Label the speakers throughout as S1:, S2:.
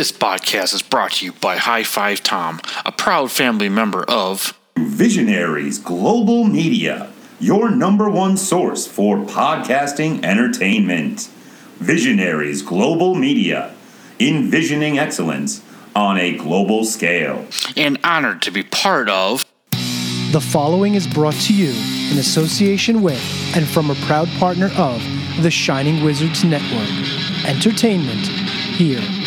S1: This podcast is brought to you by High Five Tom, a proud family member of
S2: Visionaries Global Media, your number one source for podcasting entertainment. Visionaries Global Media, envisioning excellence on a global scale.
S1: and honored to be part of
S3: The following is brought to you in association with and from a proud partner of the Shining Wizards Network. Entertainment here.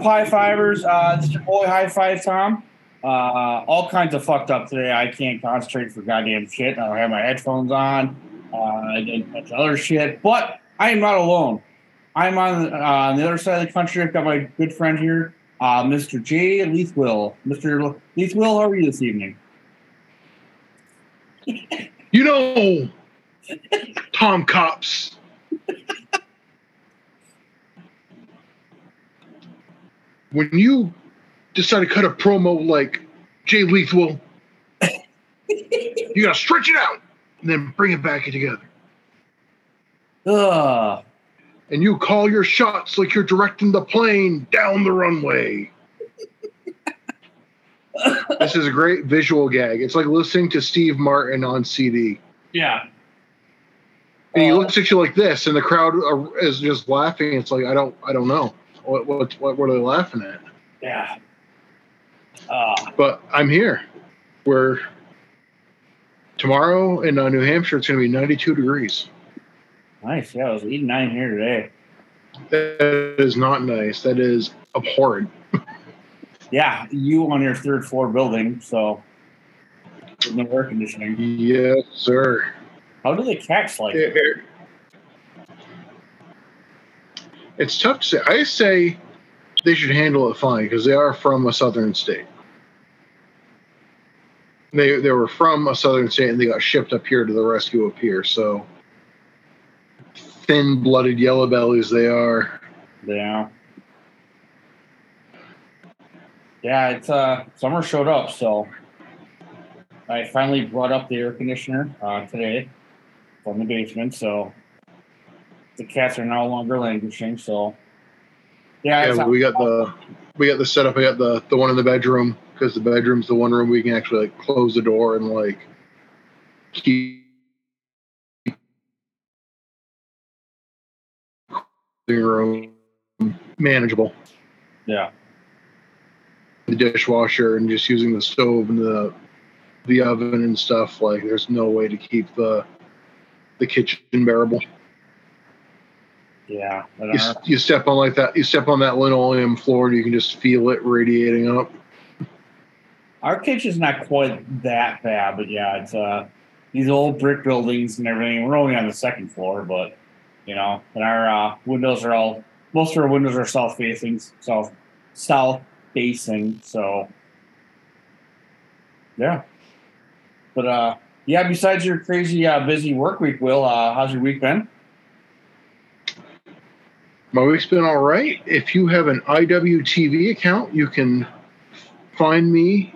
S4: Up, high fivers? Uh, this is your boy, High Five Tom. Uh, all kinds of fucked up today. I can't concentrate for goddamn shit. I don't have my headphones on. Uh, I did a bunch other shit, but I am not alone. I'm on, uh, on the other side of the country. I've got my good friend here, uh, Mr. Jay Leithwill. Mr. Leithwill, how are you this evening?
S5: You know, Tom Cops. When you decide to cut a promo like Jay Lethal, you gotta stretch it out and then bring it back together.
S4: Ugh.
S5: And you call your shots like you're directing the plane down the runway. this is a great visual gag. It's like listening to Steve Martin on CD.
S4: Yeah.
S5: And he
S4: Uh,
S5: looks at you like this, and the crowd is just laughing. It's like I don't, I don't know what, what, what, are they laughing at?
S4: Yeah. Uh,
S5: But I'm here. We're tomorrow in uh, New Hampshire it's going to be 92 degrees.
S4: nice. Yeah, it was 89 here today.
S5: That is not nice. That is abhorrent.
S4: Yeah, you on your third floor building, so no air conditioning.
S5: Yes, sir.
S4: How do the cats like it?
S5: It- It's tough to say. I say they should handle it fine because they are from a southern state. They they were from a southern state and they got shipped up here to the rescue up here. So thin blooded yellow bellies they are.
S4: Yeah. Yeah, it's uh summer showed up, so I finally brought up the air conditioner uh, today from the basement, so the cats are no longer languishing. So yeah,
S5: Yeah, we got the we got the setup. We got the the one in the bedroom because the bedroom's the one room we can actually like close the door and like keep the room manageable.
S4: yeah,
S5: The dishwasher and just using the stove and the the oven and stuff. Like, there's no way to keep the the kitchen bearable.
S4: Yeah.
S5: You,
S4: uh,
S5: you step on like that. You step on that linoleum floor and you can just feel it radiating up.
S4: our kitchen's not quite that bad, but yeah, it's uh these old brick buildings and everything. We're only on the second floor, but you know, and our uh, windows are all most of our windows are south facing, south south facing. So yeah, but uh, yeah. Besides your crazy uh, busy work week, Will, uh, how's your week been?
S5: My week's been all right. If you have an IWTV account, you can find me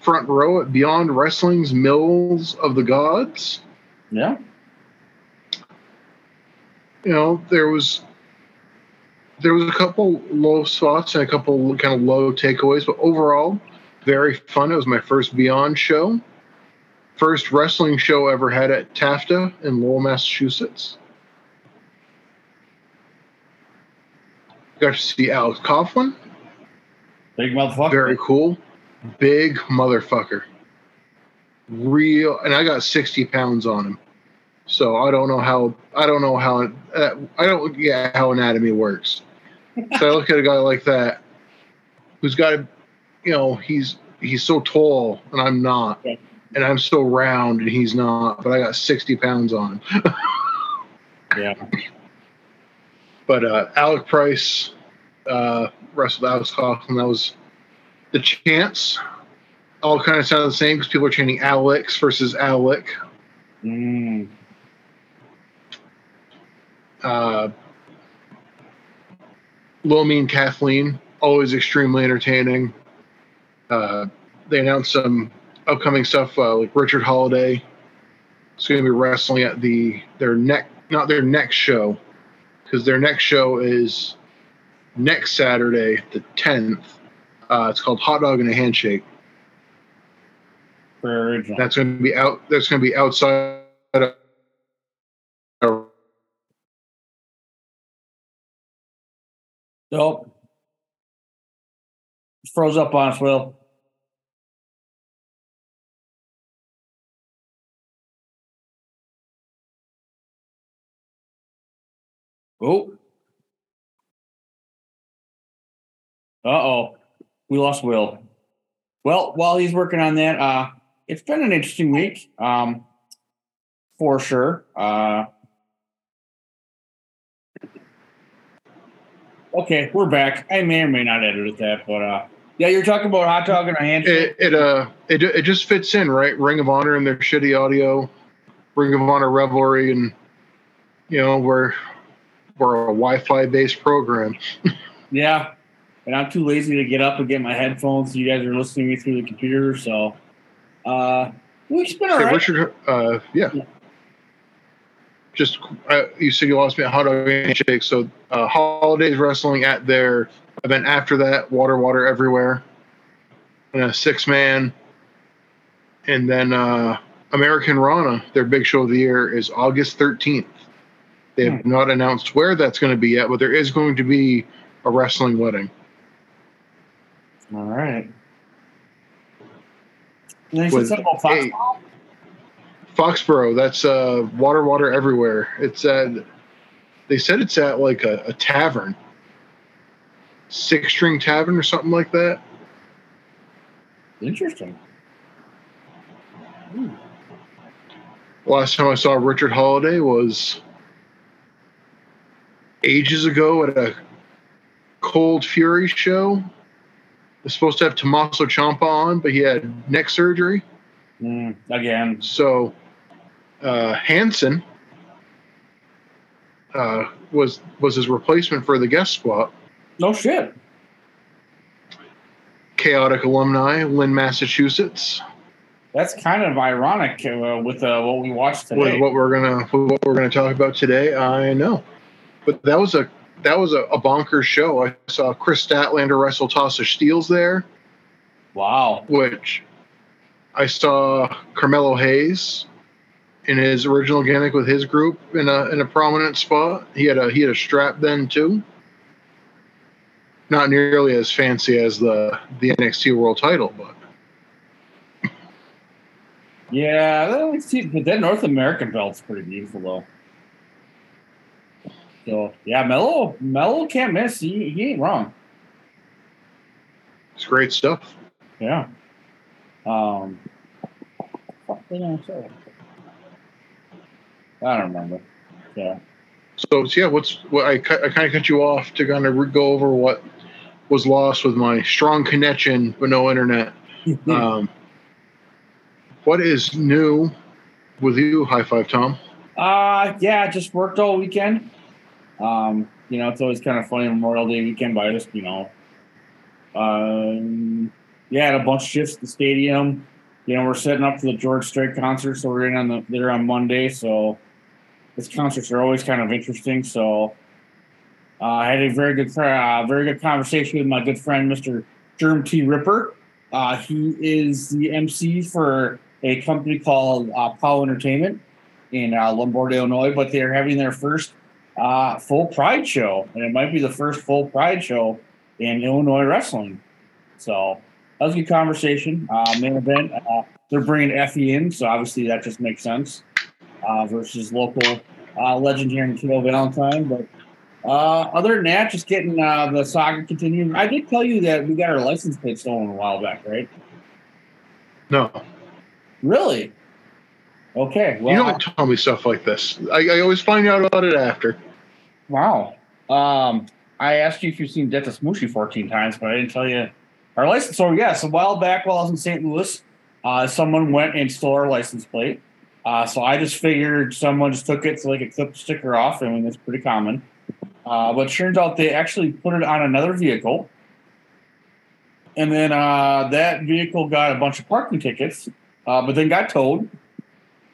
S5: front row at Beyond Wrestling's Mills of the Gods.
S4: Yeah,
S5: You know, there was there was a couple low spots and a couple kind of low takeaways, but overall, very fun. It was my first Beyond show, first wrestling show ever had at Tafta in Lowell, Massachusetts. Got to see Alex Coughlin.
S4: big motherfucker.
S5: Very cool. Big motherfucker. Real, and I got 60 pounds on him. So I don't know how, I don't know how, uh, I don't get how anatomy works. So I look at a guy like that who's got a, you know, he's, he's so tall and I'm not.
S4: Yeah.
S5: And I'm so round and he's not, but I got 60 pounds on him.
S4: Yeah.
S5: But uh, Alec Price uh, wrestled Alex Coughlin. That was the chance. All kind of sound the same because people are chanting Alex versus Alec.
S4: Mm.
S5: Uh, Lil Mean Kathleen, always extremely entertaining. Uh, they announced some upcoming stuff uh, like Richard Holliday. is going to be wrestling at the their neck, not their next show, because their next show is next Saturday, the tenth. Uh, it's called Hot Dog and a Handshake.
S4: For original.
S5: That's going to be out. That's going to be outside. Of,
S4: Nope. Froze up on us, Will. Oh. Uh oh. We lost Will. Well, while he's working on that, uh, it's been an interesting week. Um, for sure. Uh, okay, we're back. I may or may not edit that, but uh, yeah, you're talking about hot dog and a handshake.
S5: it it uh it it just fits in right. Ring of Honor and their shitty audio, Ring of Honor Revelry, and you know we're we're a Wi-Fi based program.
S4: Yeah, and I'm too lazy to get up and get my headphones. You guys are listening to me through the computer, so uh, week's been all
S5: Hey,
S4: right.
S5: Richard, uh, yeah. Just uh, you said you lost me at hot dog and handshake. So uh, Holliday's wrestling at their event after that, water, water everywhere, and a six man, and then uh, Americanrana, their big show of the year is August thirteenth. They have not announced where that's going to be yet, but there is going to be a wrestling wedding.
S4: All right. And then you said
S5: With.
S4: Foxborough?
S5: That's uh, water, water everywhere. It's at, they said it's at like a, a tavern, six string tavern or something like that.
S4: Interesting.
S5: Last time I saw Richard Holliday was ages ago at a Cold Fury show. Was supposed to have Tommaso Ciampa on, but he had neck surgery.
S4: Mm, again.
S5: So uh, Hanson uh, was was his replacement for the guest spot.
S4: No shit.
S5: Chaotic alumni, Lynn, Massachusetts.
S4: That's kind of ironic uh, with uh, what we watched today.
S5: With what we're gonna what we're gonna talk about today, I know, but that was a that was a, a bonkers show. I saw Kris Statlander wrestle Tasha Steeles there,
S4: wow.
S5: which I saw Carmelo Hayes in his original gimmick with his group in a in a prominent spot. He had a he had a strap then too. Not nearly as fancy as the the NXT World Title, but
S4: Yeah, that only see, but that North American belt's pretty beautiful though. So yeah, Mello Mello can't miss. He, he ain't wrong.
S5: it's great stuff.
S4: Yeah. Um. What did I say? I don't remember. Yeah.
S5: So yeah, what's what I I kind of cut you off to kind of re- go over what was lost with my strong connection but no internet. Um, what is new with you, High Five Tom?
S4: Uh yeah, just worked all weekend. Um, you know, it's always kind of funny Memorial Day weekend, but I just, you know, um, yeah, had a bunch of shifts at the stadium. You know, we're setting up for the George Strait concert, so we're in on the there on Monday. So these concerts are always kind of interesting. So uh, I had a very good, uh, very good conversation with my good friend, Mr. Germ T. Ripper. Uh, he is the MC for a company called uh, Powell Entertainment in uh, Lombard, Illinois, but they're having their first uh, full Pride show, and it might be the first full Pride show in Illinois wrestling. So that was a good conversation. Uh, main event, uh, they're bringing Effy in, so obviously that just makes sense uh, versus local uh, legend here in Kilo Valentine. But uh, other than that, just getting uh, the saga continuing. I did tell you that we got our license plate stolen a while back, right?
S5: No,
S4: Really? Okay. Well,
S5: you don't tell me stuff like this. I, I always find out about it after.
S4: Wow. Um, I asked you if you've seen Death to Smoochy 14 times, but I didn't tell you our license. So, yes, a while back while I was in St. Louis, uh, someone went and stole our license plate. Uh, so I just figured someone just took it so they could clip the sticker off. I mean, that's pretty common. Uh, but turns out they actually put it on another vehicle. And then uh, that vehicle got a bunch of parking tickets, uh, but then got towed.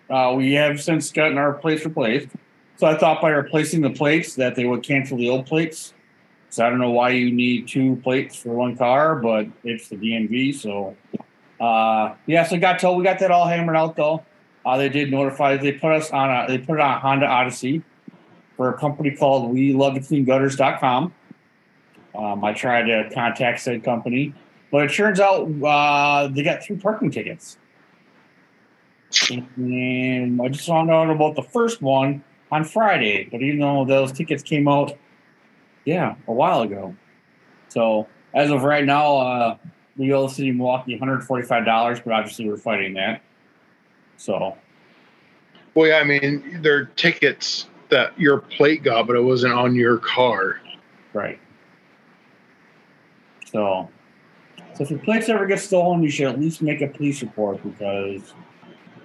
S4: Uh, we have since gotten our plates replaced. So I thought by replacing the plates that they would cancel the old plates. So I don't know why you need two plates for one car, but it's the DMV. So uh, yeah, so got told we got that all hammered out though. Uh, they did notify. They put us on a. They put it on Honda Odyssey for a company called We Love Clean Gutters.com. Um, I tried to contact said company, but it turns out uh, they got three parking tickets. And I just found out about the first one on Friday, but even though those tickets came out, yeah, a while ago. So as of right now, uh, we owe city Milwaukee $145, but obviously we're fighting that. So
S5: Well, yeah, I mean, they're tickets that your plate got, but it wasn't on your car.
S4: Right. So, so if your plates ever get stolen, you should at least make a police report because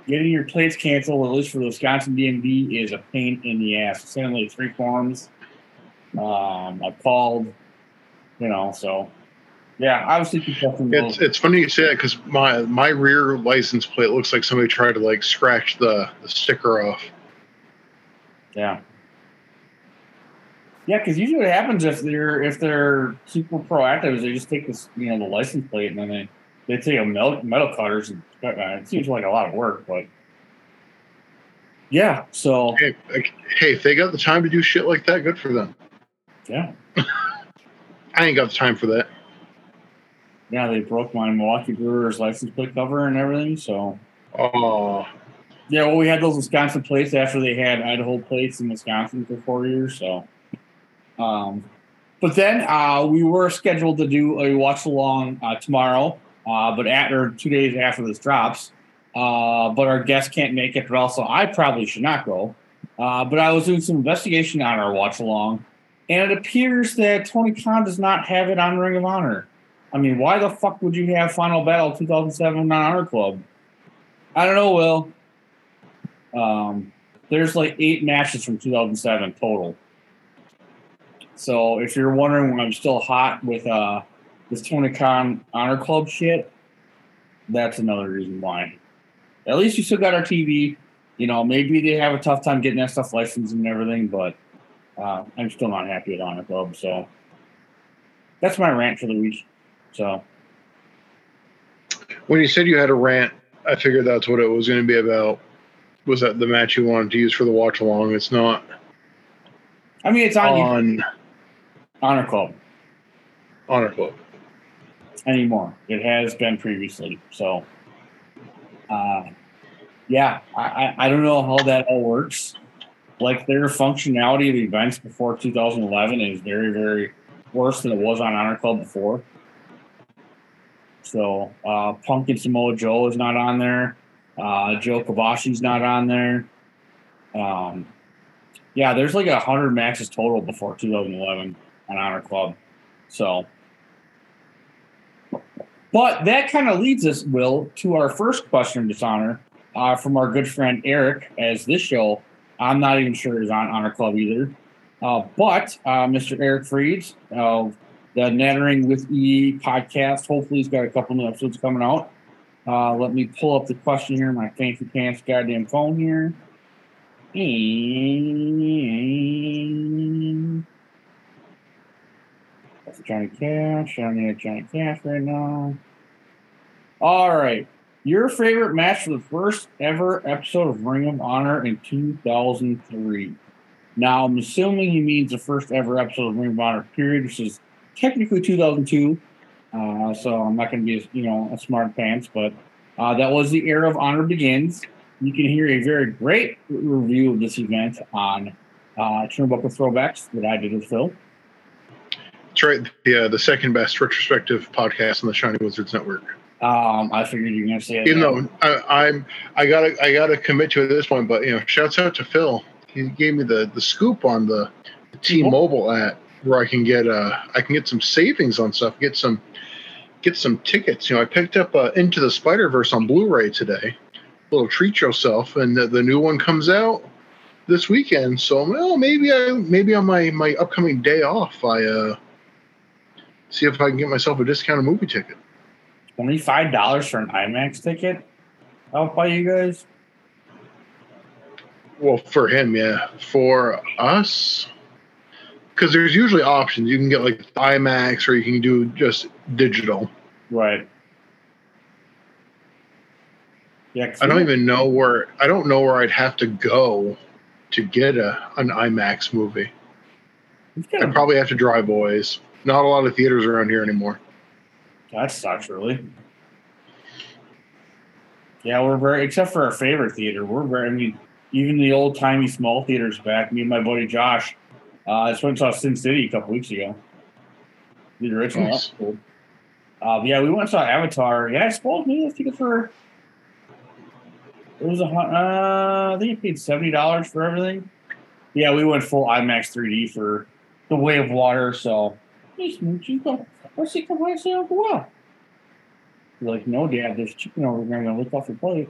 S4: getting your plates canceled, at least for the Wisconsin DMV, is a pain in the ass. It's only like three forms. Um, I've called, you know, so yeah, obviously people.
S5: It's it's funny you say that because my my rear license plate looks like somebody tried to like scratch the, the sticker off.
S4: Yeah. Yeah, because usually what happens if they're if they're super proactive is they just take this you know the license plate and then they they take a metal, metal cutters and that. It seems like a lot of work, but yeah. So
S5: Hey, hey, if they got the time to do shit like that, good for them.
S4: yeah,
S5: I ain't got the time for that.
S4: yeah, they broke my Milwaukee Brewers license plate cover and everything. So
S5: Oh,
S4: yeah, well, we had those Wisconsin plates after they had Idaho plates in Wisconsin for four years. So, um, but then uh, we were scheduled to do a watch along uh, tomorrow, uh, but at or two days after this drops. Uh, but our guest can't make it, but also I probably should not go. Uh, but I was doing some investigation on our watch along, and it appears that Tony Khan does not have it on Ring of Honor. I mean, why the fuck would you have Final Battle 2007 on Honor Club? I don't know, Will. Um, there's like eight matches from 2007 total. So if you're wondering when I'm still hot with uh this Tony Khan Honor Club shit, that's another reason why. At least you still got our TV. You know, maybe they have a tough time getting that stuff licensed and everything, but uh, I'm still not happy with Honor Club. So that's my rant for the week. So
S5: when you said you had a rant, I figured that's what it was going to be about. Was that the match you wanted to use for the watch along? It's not
S4: I mean, it's on,
S5: on
S4: Honor Club
S5: Honor Club.
S4: Anymore. It has been previously. So, uh, yeah, I, I, don't know how that all works. Like their functionality of events before 2011 is very, very worse than it was on Honor Club before. So, uh, Punk Samoa Joe is not on there. Uh, Joe Kobashi's not on there. Um, yeah, there's like a hundred matches total before 2011 on Honor Club. So, but that kind of leads us, Will, to our first question, of Dishonor, uh, from our good friend Eric. As this show, I'm not even sure is on Honor Club either. Uh, but uh, Mr. Eric Freeds of the Nattering with E podcast, hopefully he's got a couple new episodes coming out. Uh, let me pull up the question here, my fancy pants goddamn phone here. And Johnny Cash. I don't need Johnny Cash right now. All right. Your favorite match for the first ever episode of Ring of Honor in 2003. Now, I'm assuming he means the first ever episode of Ring of Honor, period, which is technically 2002. Uh, so I'm not going to be, you know, a smart pants, but uh, that was the era of Honor Begins. You can hear a very great review of this event on uh, Turnbuckle Throwbacks that I did with Phil.
S5: That's right. The uh, the second best retrospective podcast on the Shining Wizards Network.
S4: Um, I figured you were gonna say it.
S5: Even though I, I'm, I gotta, I gotta commit to it at this point. But you know, shouts out to Phil. He gave me the the scoop on the, the T-Mobile app where I can get uh, I can get some savings on stuff. Get some, get some tickets. You know, I picked up uh, Into the Spider Verse on Blu-ray today. A little treat yourself, and the, the new one comes out this weekend. So well, maybe I maybe on my my upcoming day off, I uh, see if I can get myself a discounted movie ticket.
S4: Twenty five dollars for an IMAX ticket. I'll buy you guys.
S5: Well, for him, yeah. For us, because there's usually options. You can get like IMAX, or you can do just digital.
S4: Right. Yeah,
S5: I don't even know where. I don't know where I'd have to go to get a an IMAX movie. I'd probably have to drive boys. Not a lot of theaters around here anymore.
S4: That sucks, really. Yeah, we're very except for our favorite theater. We're very. I mean, even the old timey small theaters back. Me and my buddy Josh. Uh, I just went and saw Sin City a couple weeks ago. The original.
S5: Nice.
S4: Uh, yeah, we went and saw Avatar. Yeah, I spoiled me a ticket for. It was a uh, I think it paid seventy dollars for everything. Yeah, we went full IMAX 3D for the Way of Water. So, go. Let's see, come Uncle Will. You're like, no, Dad, there's chicken over there. I'm gonna lick off your plate.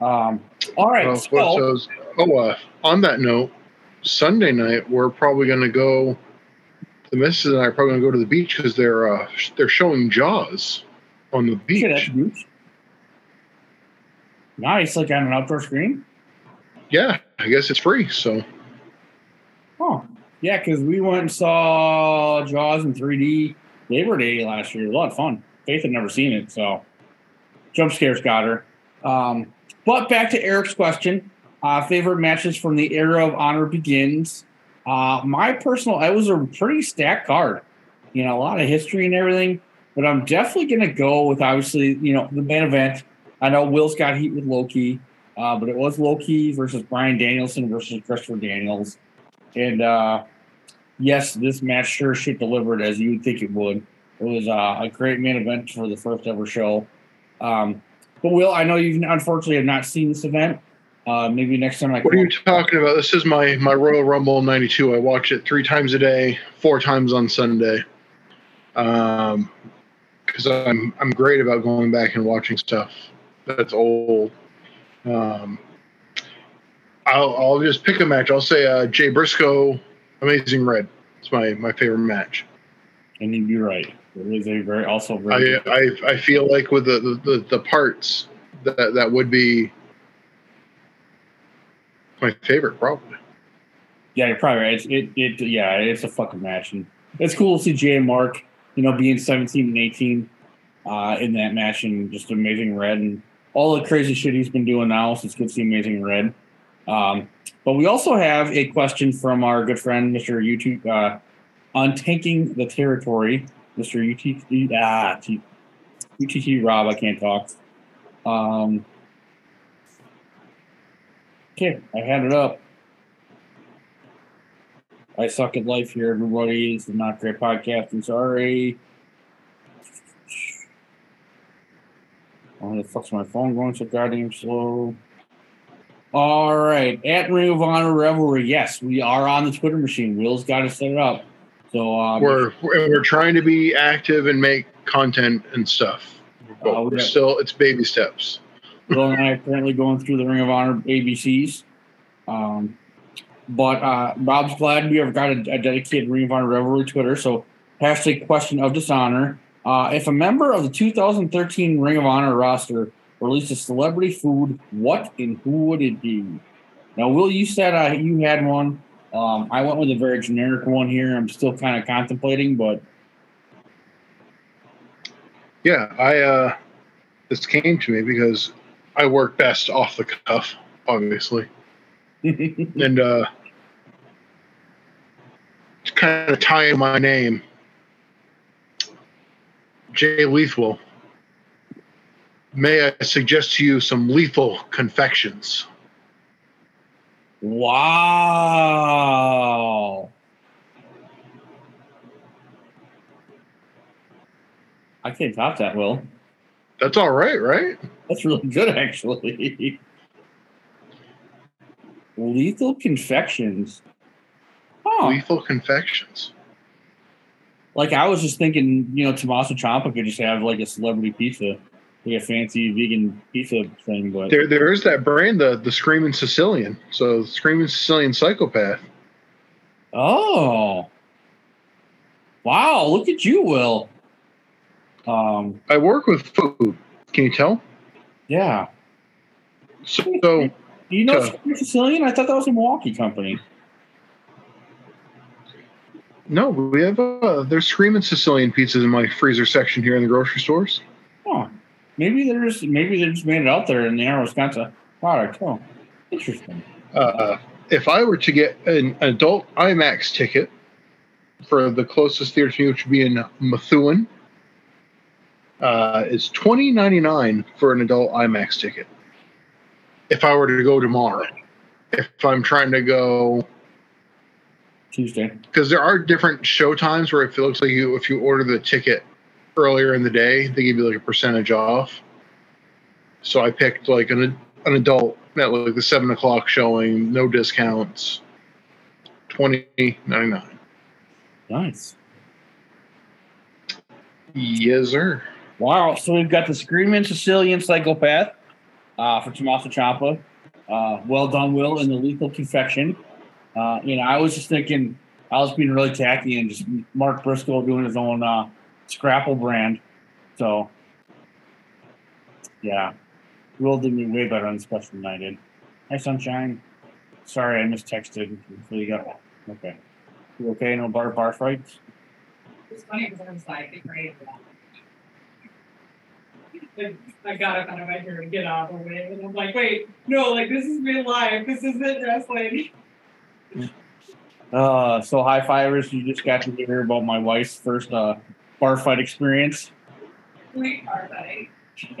S4: Um. All right.
S5: Well,
S4: so,
S5: oh, uh, on that note, Sunday night we're probably going to go. The missus and I are probably going to go to the beach because they're uh, they're showing Jaws on the beach.
S4: Huge. Nice, like on an outdoor screen.
S5: Yeah, I guess it's free. So
S4: Oh, yeah, because we went and saw Jaws in 3D Labor Day last year. A lot of fun. Faith had never seen it, so jump scares got her. Um, but back to Eric's question: uh, favorite matches from the era of Honor begins. Uh, my personal, it was a pretty stacked card. You know, a lot of history and everything. But I'm definitely going to go with obviously, you know, the main event. I know Will's got heat with Low Ki, uh, but it was Low Ki versus Bryan Danielson versus Christopher Daniels. And uh, yes, this match sure shit delivered as you would think it would. It was uh, a great main event for the first ever show. Um, but Will, I know you unfortunately have not seen this event. Uh, maybe next time I
S5: what are you talking about? This is my my Royal Rumble '92. I watch it three times a day, four times on Sunday. Um, because I'm I'm great about going back and watching stuff that's old. Um, I'll I'll just pick a match. I'll say uh, Jay Briscoe, Amazing Red. It's my my favorite match.
S4: And you're right. It is a very also
S5: I
S4: very
S5: I, I feel like with the, the, the, parts that that would be my favorite probably.
S4: Yeah, you're probably right. It's, it, it, yeah, it's a fucking match, and it's cool to see Jay and Mark, you know, being 17 and 18 uh, in that match, and just amazing red, and all the crazy shit he's been doing now. It's good to see amazing red. Um, but we also have a question from our good friend, Mr. YouTube, uh, on tanking the territory, Mr. UTT, ah, T, UTT Rob. I can't talk. Um, okay, I had it up. I suck at life here, everybody. Is not great podcasting. Sorry. Why the fuck's my phone going so goddamn slow? All right. At Ring of Honor Revelry, yes, we are on the Twitter machine. Will's got to set it up. So um,
S5: We're we're trying to be active and make content and stuff.
S4: Uh, we
S5: we're
S4: got-
S5: still it's baby steps.
S4: Will and I are currently going through the Ring of Honor ABCs. Um, but uh, Rob's glad we have got a, a dedicated Ring of Honor Revelry Twitter. So, hashtag question of dishonor. Uh, if a member of the 2013 Ring of Honor roster released a celebrity food, what and who would it be? Now, Will, you said uh, you had one. Um, I went with a very generic one here. I'm still kind of contemplating, but
S5: Yeah, I uh this came to me because I work best off the cuff, obviously. and uh kind of in my name. Jay Lethal. May I suggest to you some lethal confections?
S4: Wow. I can't top that, Will.
S5: That's all right, right?
S4: That's really good, actually. Lethal Confections. Oh,
S5: Lethal Confections.
S4: like I was just thinking, you know, Tommaso Ciampa could just have like a celebrity pizza, like a fancy vegan pizza thing. But
S5: There, there is that brand, the the Screaming Sicilian. So Screaming Sicilian Psychopath.
S4: oh, wow! Look at you, Will. Um,
S5: I work with food. Can you tell?
S4: yeah.
S5: So
S4: Do you know. Screaming Sicilian? I thought that was a Milwaukee company.
S5: no, we have uh, there's Screaming Sicilian pizzas in my freezer section here in the grocery stores.
S4: Oh, maybe they're just maybe they just made it out there in the Anna, Wisconsin product. Oh, interesting.
S5: Uh, if I were to get an adult IMAX ticket for the closest theater to me, which would be in Methuen, uh, is twenty ninety nine for an adult IMAX ticket. If I were to go tomorrow, if I'm trying to go,
S4: Tuesday.
S5: because there are different show times where if it looks like you, if you order the ticket earlier in the day, they give you like a percentage off. So I picked like an an adult at like the seven o'clock showing, no discounts, twenty ninety nine.
S4: Nice.
S5: Yes, sir.
S4: Wow. So we've got the Screaming Sicilian Psychopath uh, for Tommaso Ciampa. Uh, well done, Will, in the Lethal Confection. Uh, you know, I was just thinking, I was being really tacky and just Mark Briscoe doing his own uh, Scrapple brand. So, yeah, Will did me way better on this question than I did. Hi, Sunshine. Sorry, I mistexted. Hopefully you got okay. You okay? No bar bar fights.
S6: It's funny because I was like, great. I got up out of my hair to get out of the way, and I'm like, wait, no, like this is real life. This isn't wrestling.
S4: Uh, so high fivers, you just got to hear about my wife's first uh, bar fight experience.
S6: We are buddy.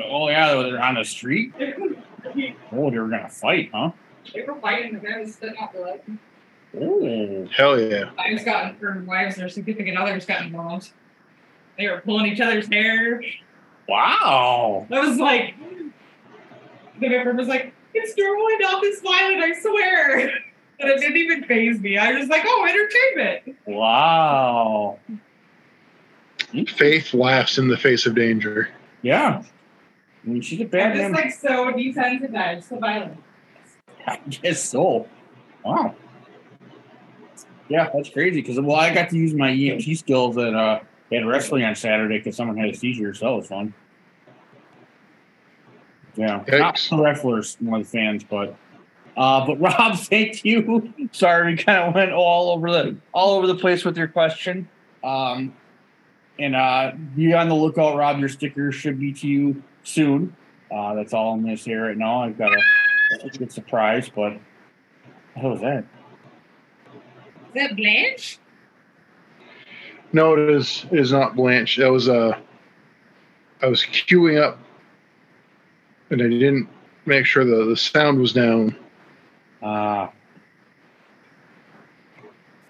S4: Oh yeah, they were on the street. Oh, they were gonna fight, huh?
S6: They were fighting, the guy was spitting out blood.
S4: Oh,
S5: Hell yeah.
S6: Wives got, or wives, their significant others got involved. They were pulling each other's hair.
S4: wow.
S6: I was like, the member was like, it's normally not this violent, I swear. And it didn't even phase me. I was like, oh, entertainment.
S4: Wow.
S5: Faith laughs in the face of danger.
S4: Yeah. I mean, she's a
S6: I'm
S4: bad
S6: just
S4: man.
S6: like so desensitized to violence.
S4: I guess so. Wow. Yeah, that's crazy. Because well, I got to use my EMT skills at uh at wrestling on Saturday because someone had a seizure, so that was fun. Yeah, not
S5: Yikes.
S4: the wrestlers, one of the fans, but uh, but Rob, thank you. Sorry, we kind of went all over the all over the place with your question. Um, and uh, be on the lookout, Rob. Your sticker should be to you soon. Uh, that's all I'm going to say right now. I've got a, a good surprise, but what was that?
S6: Is that Blanche?
S5: No, it is it is not Blanche. That was uh I was queuing up and I didn't make sure the, the sound was down.
S4: Uh,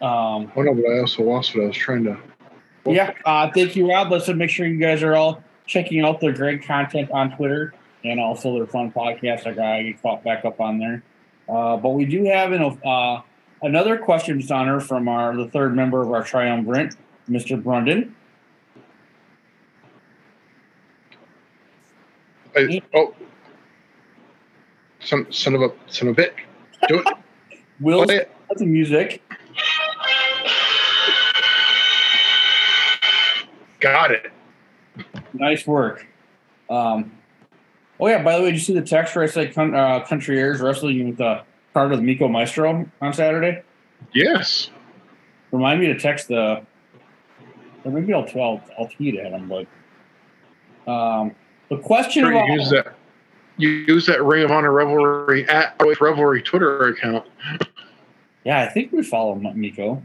S4: um,
S5: Oh no, but I also lost what I was trying to
S4: yeah, uh, thank you, Rob. Let's make sure you guys are all checking out their great content on Twitter and also their fun podcast. I got to get caught back up on there. Uh, but we do have an, uh, another question honor from our the third member of our triumvirate, Mr. Brundan.
S5: I, oh son son of a son of a bitch. Do it.
S4: Will
S5: Play it.
S4: the music.
S5: Got it.
S4: Nice work. Um, oh yeah. By the way, did you see the text where I said uh, Country Airs wrestling with uh, part of Miko Maestro on Saturday?
S5: Yes.
S4: Remind me to text the. Or maybe I'll I'll, I'll tweet at him. But um, the question
S5: Sure,
S4: of
S5: you use that you use that Ring of Honor Revelry at Revelry Twitter account.
S4: yeah, I think we follow Miko.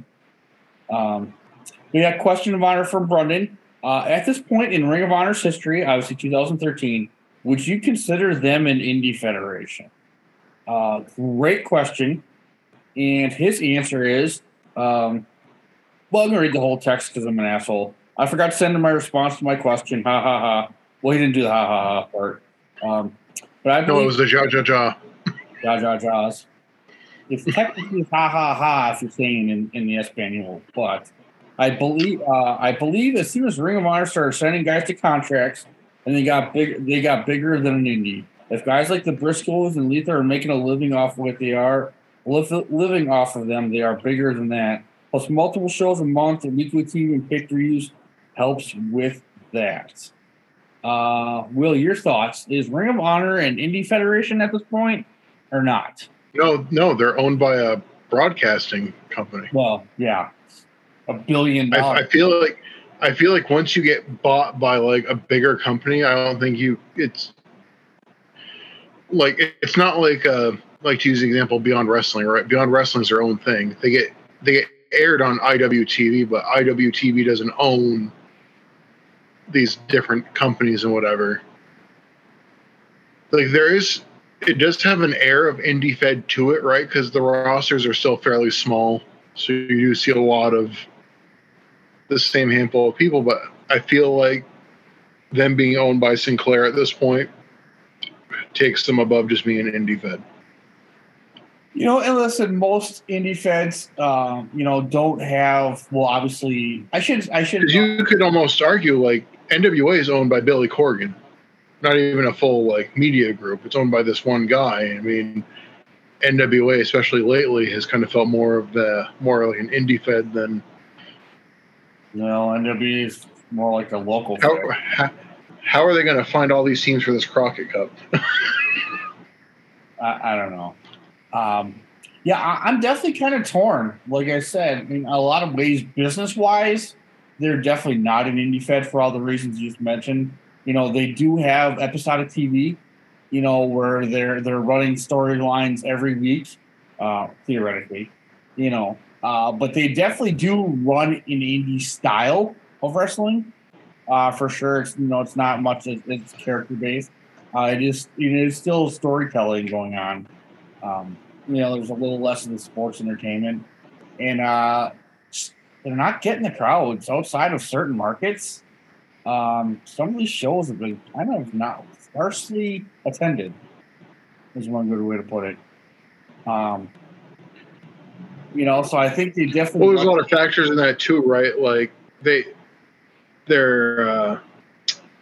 S4: Um, we got question of honor from Brendan. Uh, at this point in Ring of Honor's history, obviously 2013, would you consider them an indie federation? Uh, great question. And his answer is, um, well, I'm going to read the whole text because I'm an asshole. I forgot to send him my response to my question. Ha ha ha. Well, he didn't do the ha ha ha part. Um, but I
S5: No, it was the ja ja ja.
S4: Ja ja ja's. It's technically ha ha ha if you're saying in, in the Espanol, but I believe uh, I believe as soon as Ring of Honor started sending guys to contracts and they got big they got bigger than an indie. If guys like the Briscoes and Letha are making a living off what they are living off of them, they are bigger than that. Plus multiple shows a month and weekly TV and pick reviews helps with that. Uh, Will, your thoughts? Is Ring of Honor an indie federation at this point or not?
S5: No, no, they're owned by a broadcasting company.
S4: Well, yeah, a billion
S5: I, I feel like I feel like once you get bought by like a bigger company, I don't think you it's like it's not like uh like to use the example Beyond Wrestling, right? Beyond Wrestling's their own thing. They get they get aired on IWTV, but IWTV doesn't own these different companies and whatever. Like there is it does have an air of indie fed to it, right? Because the rosters are still fairly small. So you do see a lot of the same handful of people, but I feel like them being owned by Sinclair at this point takes them above just being an indie fed.
S4: You know, and listen, most indie feds, um, you know, don't have. Well, obviously, I should. I should.
S5: You could almost argue like NWA is owned by Billy Corgan, not even a full like media group. It's owned by this one guy. I mean, NWA, especially lately, has kind of felt more of the more like an indie fed than
S4: You know, NWA is more like a local.
S5: how how, how are they going to find all these teams for this Crockett Cup?
S4: I, I don't know. Um, yeah, I, I'm definitely kind of torn. Like I said, I mean, a lot of ways, business wise, they're definitely not an indie fed for all the reasons you just mentioned. You know, they do have episodic TV. You know, where they're they're running storylines every week, uh, theoretically. You know, uh, but they definitely do run an indie style of wrestling. Uh, for sure, it's you know it's not much. It's, it's character based. Uh, it is you know there's still storytelling going on. Um, you know, there's a little less of the sports entertainment, and uh, they're not getting the crowds outside of certain markets. Um, some of these shows have been kind of not sparsely attended. Is one good way to put it. Um, you know, so I think they definitely.
S5: Well, there's a lot of factors in that too, right? Like they, their uh,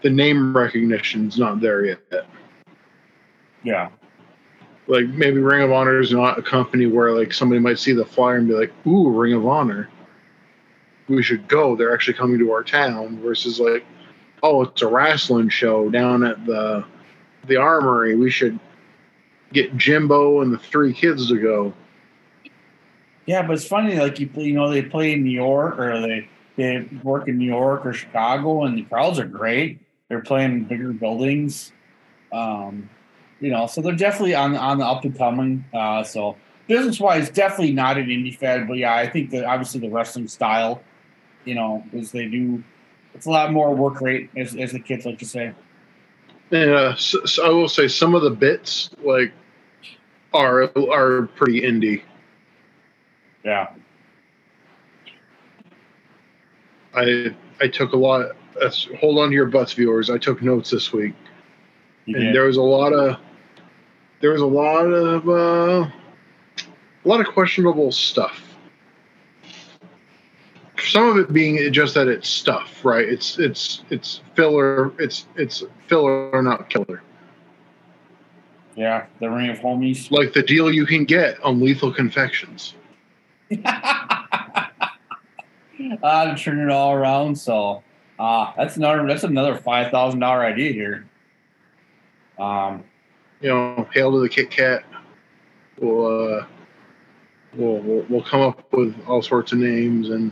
S5: the name recognition's not there yet.
S4: yeah,
S5: Like maybe Ring of Honor is not a company where like somebody might see the flyer and be like, "Ooh, Ring of Honor, we should go." They're actually coming to our town. Versus like, "Oh, it's a wrestling show down at the the Armory. We should get Jimbo and the three kids to go."
S4: Yeah, but it's funny. Like you, you know, they play in New York or they they work in New York or Chicago, and the crowds are great. They're playing in bigger buildings. Um, you know, so they're definitely on on the up and coming. Uh, so business wise, definitely not an indie fed, but yeah, I think that obviously the wrestling style, you know, is they do. It's a lot more work rate, as, as the kids like to say.
S5: Uh, so, so I will say some of the bits like are are pretty indie.
S4: Yeah,
S5: I I took a lot. That's, hold on to your butts, viewers. I took notes this week,
S4: you
S5: and
S4: did.
S5: there was a lot of there was a lot of uh, a lot of questionable stuff. Some of it being just that it's stuff, right? It's it's it's filler. It's it's filler, or not killer.
S4: yeah, the ring of homies.
S5: Like the deal you can get on Lethal Confections.
S4: uh, to turn it all around. So uh, that's another that's another five thousand dollar idea here. Um,
S5: You know, hail to the Kit Kat. We'll uh, we'll, we'll we'll come up with all sorts of names and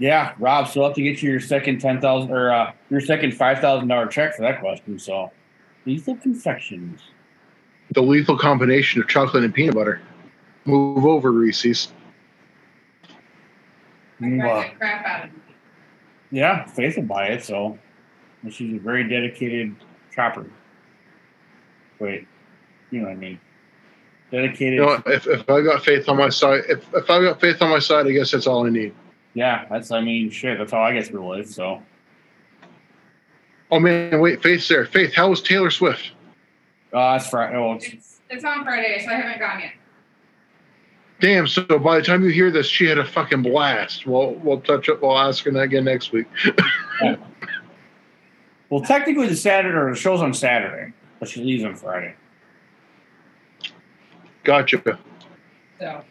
S4: yeah, Rob. So I'll have to get you your second ten thousand or uh, your second five thousand dollar check for that question. So lethal confections.
S5: the lethal combination of chocolate and peanut butter. Move over, Reese's.
S6: I
S4: Mm, uh,
S6: crap out of it.
S4: yeah, Faith will buy it. So and she's a very dedicated shopper. Wait, you know what I mean? Dedicated.
S5: You know, if, if I got faith on my side, if, if I got faith on my side, I guess that's all I need.
S4: Yeah, that's I mean shit. That's how I get through life. So
S5: Oh man, wait, Faith's there. Faith, how was Taylor Swift?
S4: uh, it's Friday. Oh, it's,
S6: It's, it's on Friday, so I haven't gone yet.
S5: Damn, so by the time you hear this, she had a fucking blast. We'll we'll touch up we'll ask her that again next week.
S4: well, technically the Saturday or the show's on Saturday, but she leaves on Friday.
S5: Gotcha.
S6: So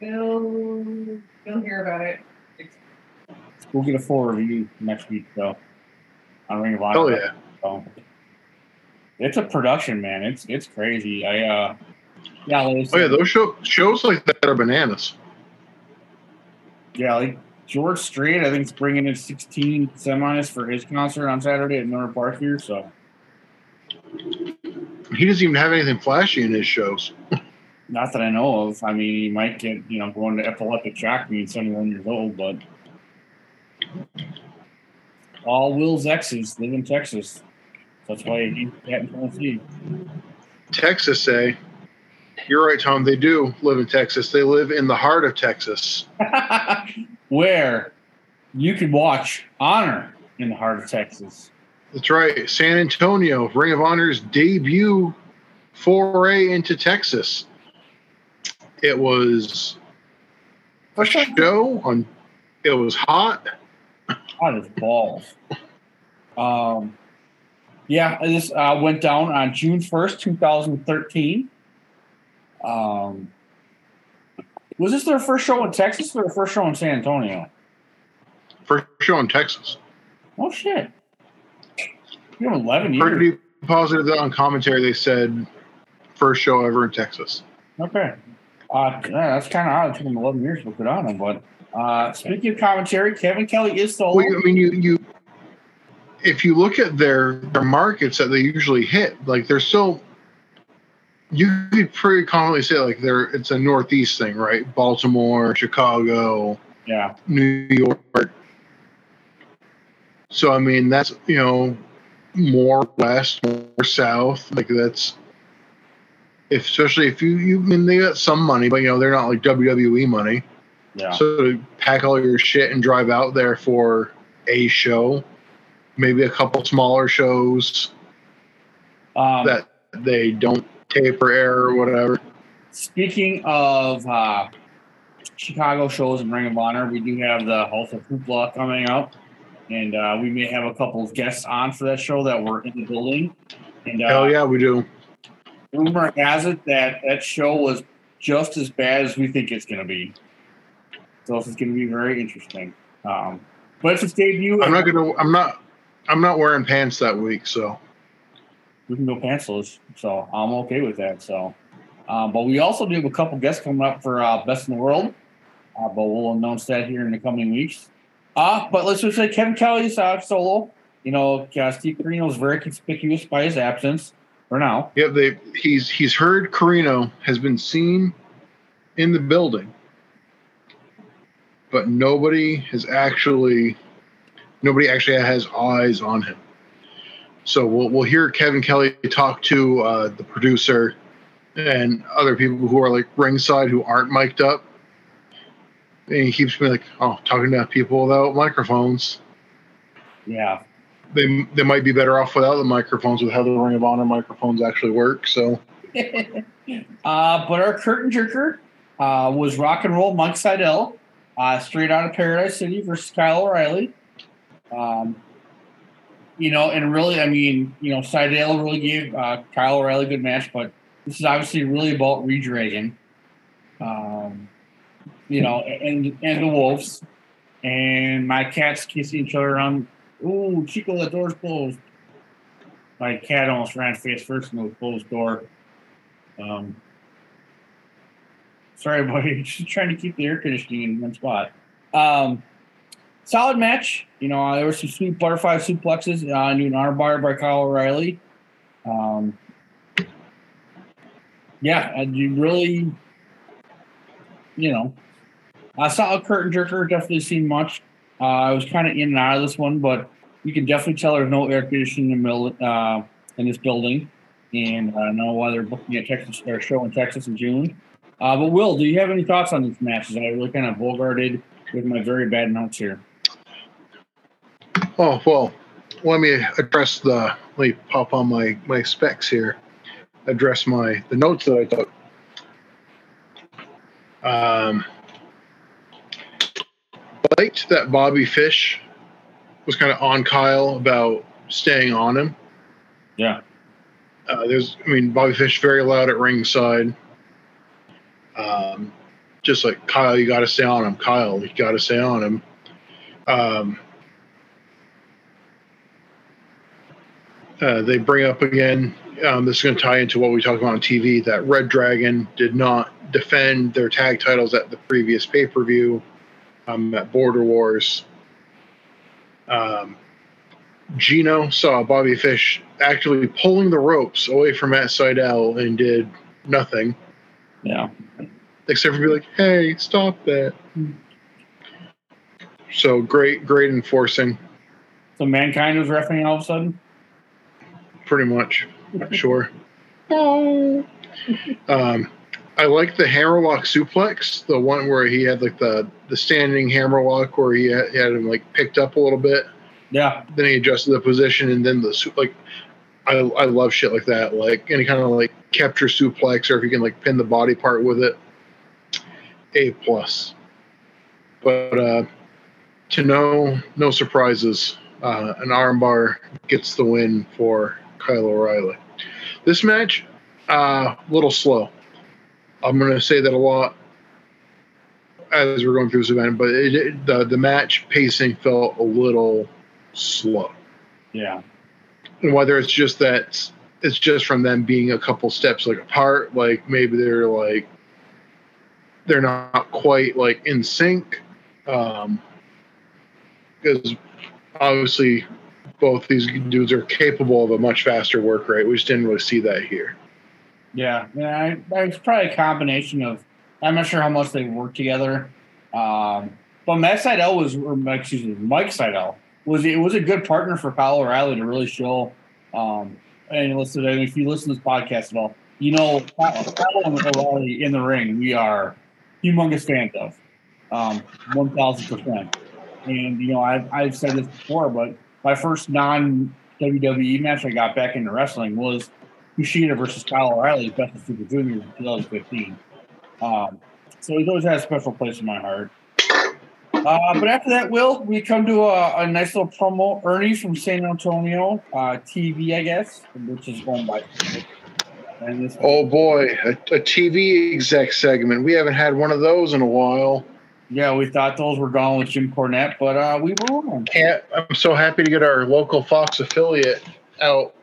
S6: you'll you'll hear about it.
S4: We'll get a full review next week though. On Ring of Honor.
S5: Oh yeah.
S4: So it's a production, man. It's it's crazy. I uh yeah, like
S5: Oh yeah, those show, shows like that are bananas.
S4: yeah, like George Strait, I think is bringing in 16 semis for his concert on Saturday at Miller Park here. So
S5: He doesn't even have anything flashy in his shows.
S4: not that I know of. I mean, he might get you know going to epileptic shock being 71 years old, but all Will's exes live in Texas. That's why he's at in Tennessee.
S5: Texas say. You're right, Tom. They do live in Texas. They live in the heart of Texas.
S4: where you can watch Honor in the heart of Texas.
S5: That's right. San Antonio, Ring of Honor's debut foray into Texas. It was a show on it was hot.
S4: Hot as balls. Um, yeah, this uh, went down on June 1st, 2013. Um, was this their first show in Texas or their first show in San Antonio?
S5: First show in Texas.
S4: Oh, shit. You have 11 years.
S5: Pretty positive that on commentary they said first show ever in Texas.
S4: Okay. Uh, yeah, that's kind of odd. It took them 11 years to put on them. But uh, speaking of commentary, Kevin Kelly is solo.
S5: Well, I mean, you you if you look at their their markets that they usually hit, like they're still. You could pretty commonly say like they're it's a northeast thing, right? Baltimore, Chicago,
S4: Yeah.
S5: New York. So I mean that's you know more west, more south. Like that's if especially if you you I mean they got some money, but you know they're not like WWE money.
S4: Yeah.
S5: So to pack all your shit and drive out there for a show, maybe a couple smaller shows
S4: Um,
S5: that they don't tape or air or whatever.
S4: Speaking of uh, Chicago shows and Ring of Honor, we do have the House of Hoopla coming up, and uh, we may have a couple of guests on for that show that were in the building. And uh,
S5: Hell yeah, we do.
S4: rumor has it that that show was just as bad as we think it's going to be. So it's going to be very interesting. Um, but it's its debut.
S5: I'm not gonna. I'm not. I'm not wearing pants that week, so
S4: we can go pantsless, so I'm okay with that. So, um, but we also do have a couple guests coming up for uh, Best in the World, uh, but we'll announce that here in the coming weeks. Uh, but let's just say Kevin Kelly's uh, solo. You know, uh, Steve Corino is very conspicuous by his absence for now.
S5: yeah. They. He's he's heard Corino has been seen in the building, but nobody has actually. Nobody actually has eyes on him. So we'll we'll hear Kevin Kelly talk to uh, the producer and other people who are like ringside who aren't mic'd up. And he keeps me like, oh, talking to people without microphones.
S4: Yeah,
S5: They they might be better off without the microphones with how the Ring of Honor microphones actually work. So
S4: uh, but our curtain jerker uh, was rock and roll Mike Seidel, uh, straight out of Paradise City versus Kyle O'Reilly. Um, you know, and really, I mean, you know, Seidel really gave uh, Kyle O'Reilly a good match, but this is obviously really about reDRagon. Um, you know, and and the Wolves and my cats kissing each other around. Ooh, Chico, the door's closed. My cat almost ran face first into the closed door. Um, sorry, buddy. Just trying to keep the air conditioning in one spot. Um, solid match. You know, uh, there were some sweet butterfly suplexes uh, into an armbar by Kyle O'Reilly. Um, yeah, and you really, you know, I saw a curtain jerker. Definitely seen much. Uh, I was kind of in and out of this one, but you can definitely tell there's no air conditioning in the uh, in this building, and I know why they're booking a Texas or show in Texas in June. Uh, but Will, do you have any thoughts on these matches? I really kind of bogarted with my very bad notes here.
S5: Oh well, let me address the. Let me pop on my my specs here. Address my the notes that I took. Um, liked that Bobby Fish was kind of on Kyle about staying on him.
S4: Yeah.
S5: Uh, there's, I mean, Bobby Fish very loud at ringside. Um, just like Kyle, you got to stay on him. Kyle, you got to stay on him. Um, uh, they bring up again. Um, this is going to tie into what we talked about on TV. That Red Dragon did not defend their tag titles at the previous pay per view um, at Border Wars. Um, Gino saw Bobby Fish actually pulling the ropes away from Matt Seidel and did nothing
S4: Yeah.
S5: except for be like, "Hey, stop that." So great, great enforcing,
S4: So mankind was refereeing all of a sudden.
S5: Pretty much. Sure. Um, I like the hammerlock suplex, the one where he had like the the standing hammerlock where he had, he had him like picked up a little bit,
S4: Yeah.
S5: then he adjusted the position, and then the like. I, I love shit like that, like any kind of like capture suplex, or if you can like pin the body part with it. A plus. But uh, to no no surprises, uh, an armbar gets the win for Kyle O'Reilly. This match, a uh, little slow. I'm going to say that a lot as we're going through this event, but it, it, the the match pacing felt a little slow.
S4: Yeah.
S5: And whether it's just that it's just from them being a couple steps like apart, like maybe they're like they're not quite like in sync. Um, because obviously both these dudes are capable of a much faster work rate. We just didn't really see that here.
S4: Yeah. Yeah. It's probably a combination of. I'm not sure how much they work together. Um, but Matt Seidel was, or excuse me, Mike Seidel was it was a good partner for Kyle O'Reilly to really show. Um, and listen, I mean, if you listen to this podcast at all, you know Kyle Kyle and O'Reilly in the ring, we are humongous fans of, um, one thousand percent. And you know, I've I've said this before, but my first non WWE match I got back into wrestling was Kushida versus Kyle O'Reilly, Best of Super Juniors in 2015. Um, so he's always had a special place in my heart. Uh, but after that, Will, we come to a, a nice little promo. Ernie from San Antonio uh, TV, I guess, which is owned by.
S5: Oh boy, a, a TV exec segment. We haven't had one of those in a while.
S4: Yeah, we thought those were gone with Jim Cornette, but uh, we were wrong.
S5: Can't, I'm so happy to get our local Fox affiliate out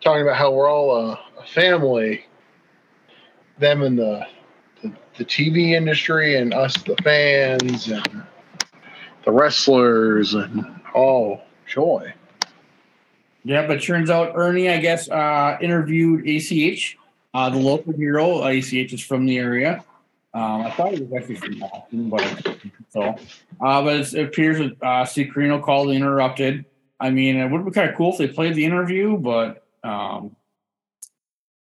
S5: talking about how we're all a, a family. Them and the, the the TV industry and us, the fans and the wrestlers and oh joy.
S4: Yeah, but turns out Ernie, I guess, uh, interviewed ACH, uh, the local hero. ACH is from the area. Um, I thought it was actually from Boston, but so. Uh, but it appears that uh, Steve Corino called interrupted. I mean, it would be kind of cool if they played the interview, but um,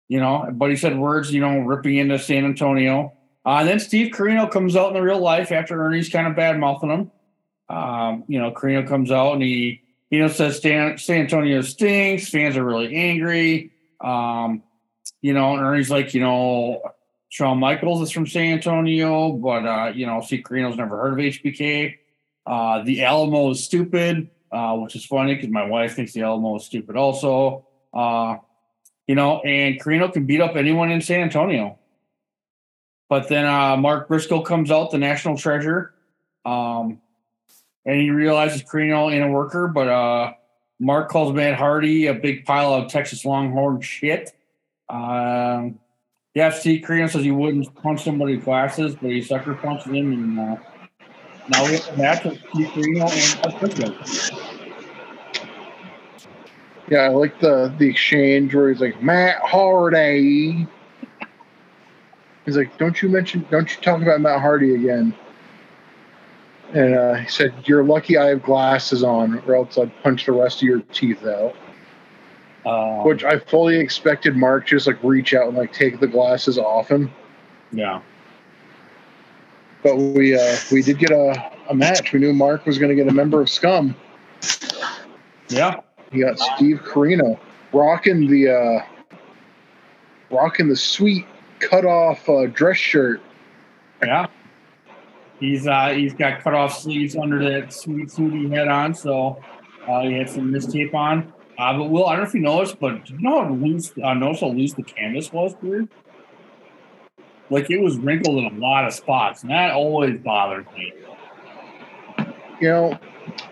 S4: you know, but he said words, you know, ripping into San Antonio. Uh, then Steve Corino comes out in the real life after Ernie's kind of bad mouthing him. Um, you know, Corino comes out and he, you know, says San, San Antonio stinks. Fans are really angry. Um, you know, and Ernie's like, you know, Shawn Michaels is from San Antonio, but uh, you know, Steve Corino's never heard of HBK. Uh, the Alamo is stupid, uh, which is funny because my wife thinks the Alamo is stupid also. Uh, you know, and Corino can beat up anyone in San Antonio. But then uh, Mark Briscoe comes out, the national treasure, um, and he realizes Corino ain't a worker. But uh, Mark calls Matt Hardy a big pile of Texas Longhorn shit. Um, yeah, Steve Corino says he wouldn't punch somebody's glasses, but he sucker punches him, and uh, now we have a match with Steve and
S5: Yeah, I like the the exchange where he's like Matt Hardy. He's like, "Don't you mention? Don't you talk about Matt Hardy again?" And uh, he said, "You're lucky I have glasses on, or else I'd punch the rest of your teeth out."
S4: Uh,
S5: Which I fully expected Mark just like reach out and like take the glasses off him.
S4: yeah,
S5: But we uh, we did get a a match. We knew Mark was going to get a member of Scum.
S4: Yeah.
S5: He got Steve Corino rocking the uh, rocking the sweet cut off uh, dress shirt.
S4: Yeah. He's uh he's got cut off sleeves under that sweet suit he had on, so uh, he had some wrist tape on. Uh, but Will, I don't know if you noticed, but you know how loose uh, notice how loose the canvas was, dude? Like it was wrinkled in a lot of spots, and that always bothers me.
S5: You know,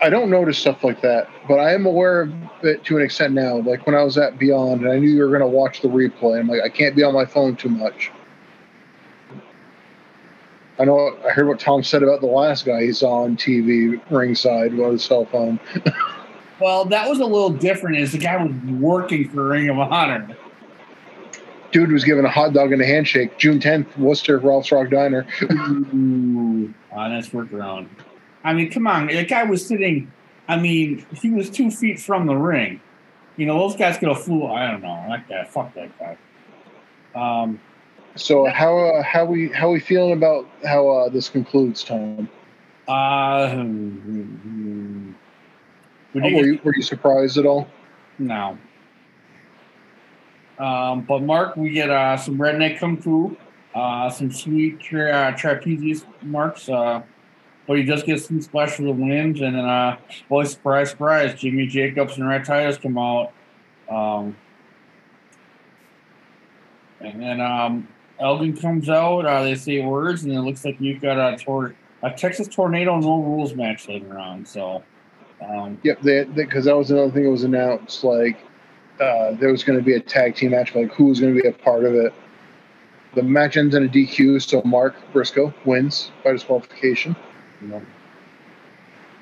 S5: I don't notice stuff like that, but I am aware of it to an extent now. Like when I was at Beyond and I knew you were going to watch the replay, I'm like, I can't be on my phone too much. I know I heard what Tom said about the last guy he saw on TV ringside with his cell phone.
S4: Well, that was a little different. Is the guy was working for Ring of Honor.
S5: Dude was given a hot dog and a handshake. June 10th, Worcester, Ralph's Rock Diner.
S4: Ooh, uh, that's workaround. I mean, come on, The guy was sitting. I mean, he was two feet from the ring. You know, those guys could have flew. I don't know. I like that guy, fuck that guy. Um,
S5: So how uh, how we how we feeling about how uh, this concludes, Tom?
S4: uh, hmm, would
S5: Oh,
S4: you
S5: were, you, were you surprised at all?
S4: No. Um, but Mark, we get uh, some redneck kung fu, uh, some sweet tra- uh, trapezius marks. Uh, but he does get some splash of the wins, and then, uh, boy, surprise, surprise, Jimmy Jacobs and Rhett Titus come out. Um, and then um, Elgin comes out. Uh, they say words, and it looks like you've got a, tor- a Texas Tornado no rules match later on. So, um,
S5: Yep, because that was another thing that was announced. Like uh, there was going to be a tag team match, like who was going to be a part of it? The match ends in a DQ, so Mark Briscoe wins by disqualification,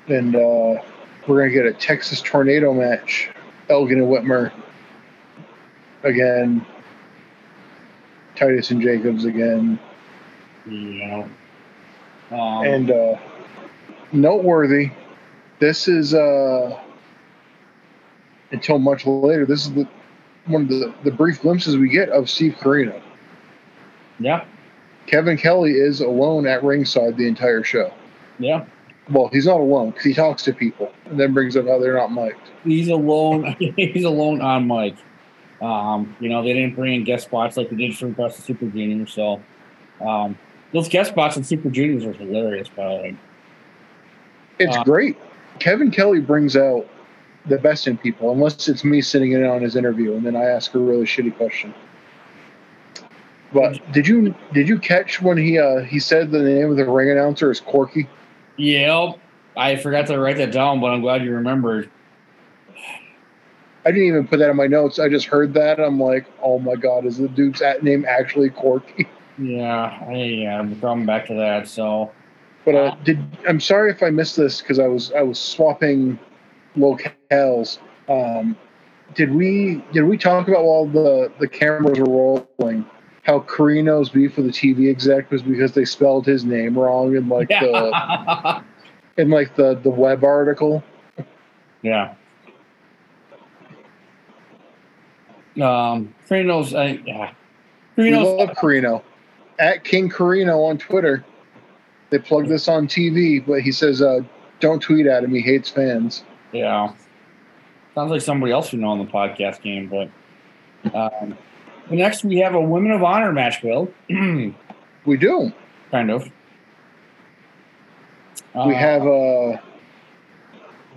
S5: and uh, we're going to get a Texas Tornado match. Elgin and Whitmer again. Titus and Jacobs again.
S4: know. Um,
S5: and uh, noteworthy, this is uh, until much later. This is the one of the, the brief glimpses we get of Steve Corino.
S4: yeah,
S5: Kevin Kelly is alone at ringside the entire show.
S4: yeah.
S5: Well, he's not alone because he talks to people and then brings up how they're not mic'd.
S4: He's alone. he's alone on mic. Um, you know, they didn't bring in guest spots like they did for Best of Super Juniors. So, um, those guest spots in Super Juniors are hilarious, by the way.
S5: It's
S4: Uh,
S5: great. Kevin Kelly brings out the best in people, unless it's me sitting in on his interview and then I ask a really shitty question. But did you did you catch when he uh, he said the name of the ring announcer is Corky?
S4: Yep. I forgot to write that down, but I'm glad you remembered.
S5: I didn't even put that in my notes. I just heard that. I'm like, oh my god, is the dude's at name actually Corky?
S4: Yeah, I, yeah, I'm coming back to that. So,
S5: But uh, did I'm sorry if I missed this because I was I was swapping locales. Um, did we did we talk about while the the cameras were rolling how Corino's beef with the TV exec was because they spelled his name wrong in like the in like the the web article?
S4: yeah. Um, Corino's, uh, yeah.
S5: We love Corino. At King Corino on Twitter. They plugged this on TV, but he says, uh, "Don't tweet at him. He hates fans."
S4: Yeah. Sounds like somebody else we know on the podcast game, but um, next we have a Women of Honor match, Will.
S5: We do.
S4: Kind of.
S5: We
S4: Uh,
S5: have uh,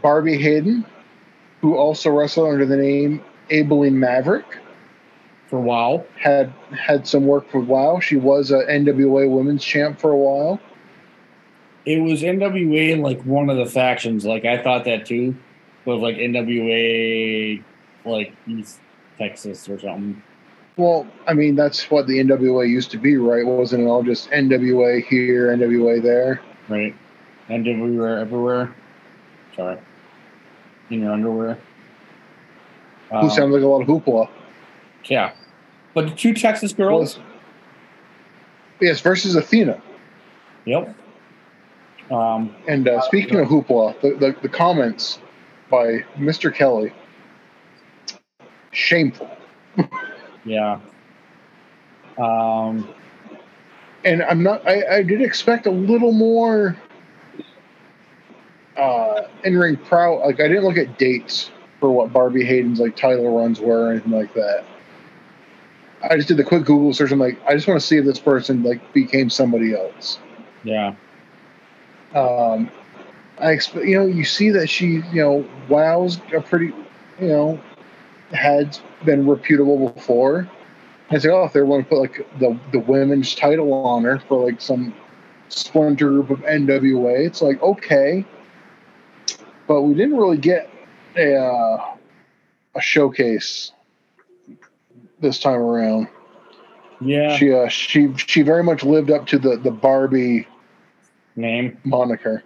S5: Barbie Hayden, who also wrestled under the name Abilene Maverick.
S4: for WoW.
S5: Had had some work for a while. She was a NWA Women's Champ for a while.
S4: It was NWA like one of the factions. Like I thought that too, was like NWA like East Texas or something.
S5: Well, I mean that's what the NWA used to be, right? Wasn't it all just NWA here, NWA there?
S4: Right. NWA everywhere, everywhere. Sorry. In your underwear.
S5: Who
S4: Um,
S5: sounds like a lot of hoopla.
S4: yeah. But the two Texas girls.
S5: Yes, versus Athena.
S4: Yep. Um,
S5: And uh, speaking of hoopla, the, the, the comments by Mr. Kelly, shameful.
S4: yeah. Um,
S5: And I'm not. I, I did expect a little more uh, in ring prow. Like I didn't look at dates for what Barbie Hayden's like title runs were or anything like that. I just did the quick Google search. I'm like, I just want to see if this person like became somebody else.
S4: Yeah.
S5: Um, I expect you know you see that she you know wows a pretty you know had been reputable before. I said, oh, if they want to put like the the women's title on her for like some splinter group of NWA, it's like okay, but we didn't really get a uh, a showcase this time around.
S4: Yeah.
S5: She uh, she she very much lived up to the the Barbie
S4: Name.
S5: moniker.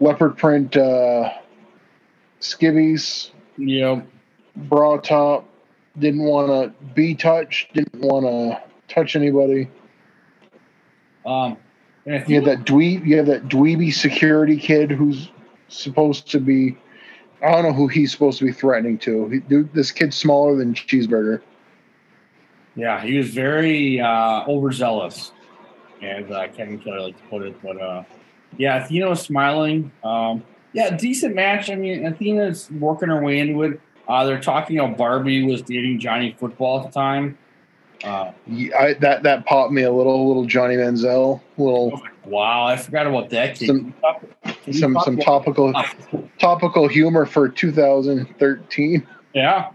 S5: Leopard print uh, skivvies,
S4: Yep.
S5: bra top. Didn't want to be touched. Didn't want to touch anybody.
S4: Um.
S5: You
S4: think
S5: have that dweeb. You have that dweeby security kid who's supposed to be. I don't know who he's supposed to be threatening to. He, dude, this kid's smaller than cheeseburger.
S4: Yeah, he was very uh, overzealous, as uh, Kevin Kelly likes to put it. But uh, yeah, Athena was smiling. Um, yeah, decent match. I mean, Athena's working her way into it. Uh, they're talking how Barbie was dating Johnny Football at the time. Uh,
S5: Yeah, I, that that popped me a little. Little Johnny Manziel. Little
S4: wow, I forgot about that kid.
S5: Some- some some topical topical humor for 2013.
S4: Yeah.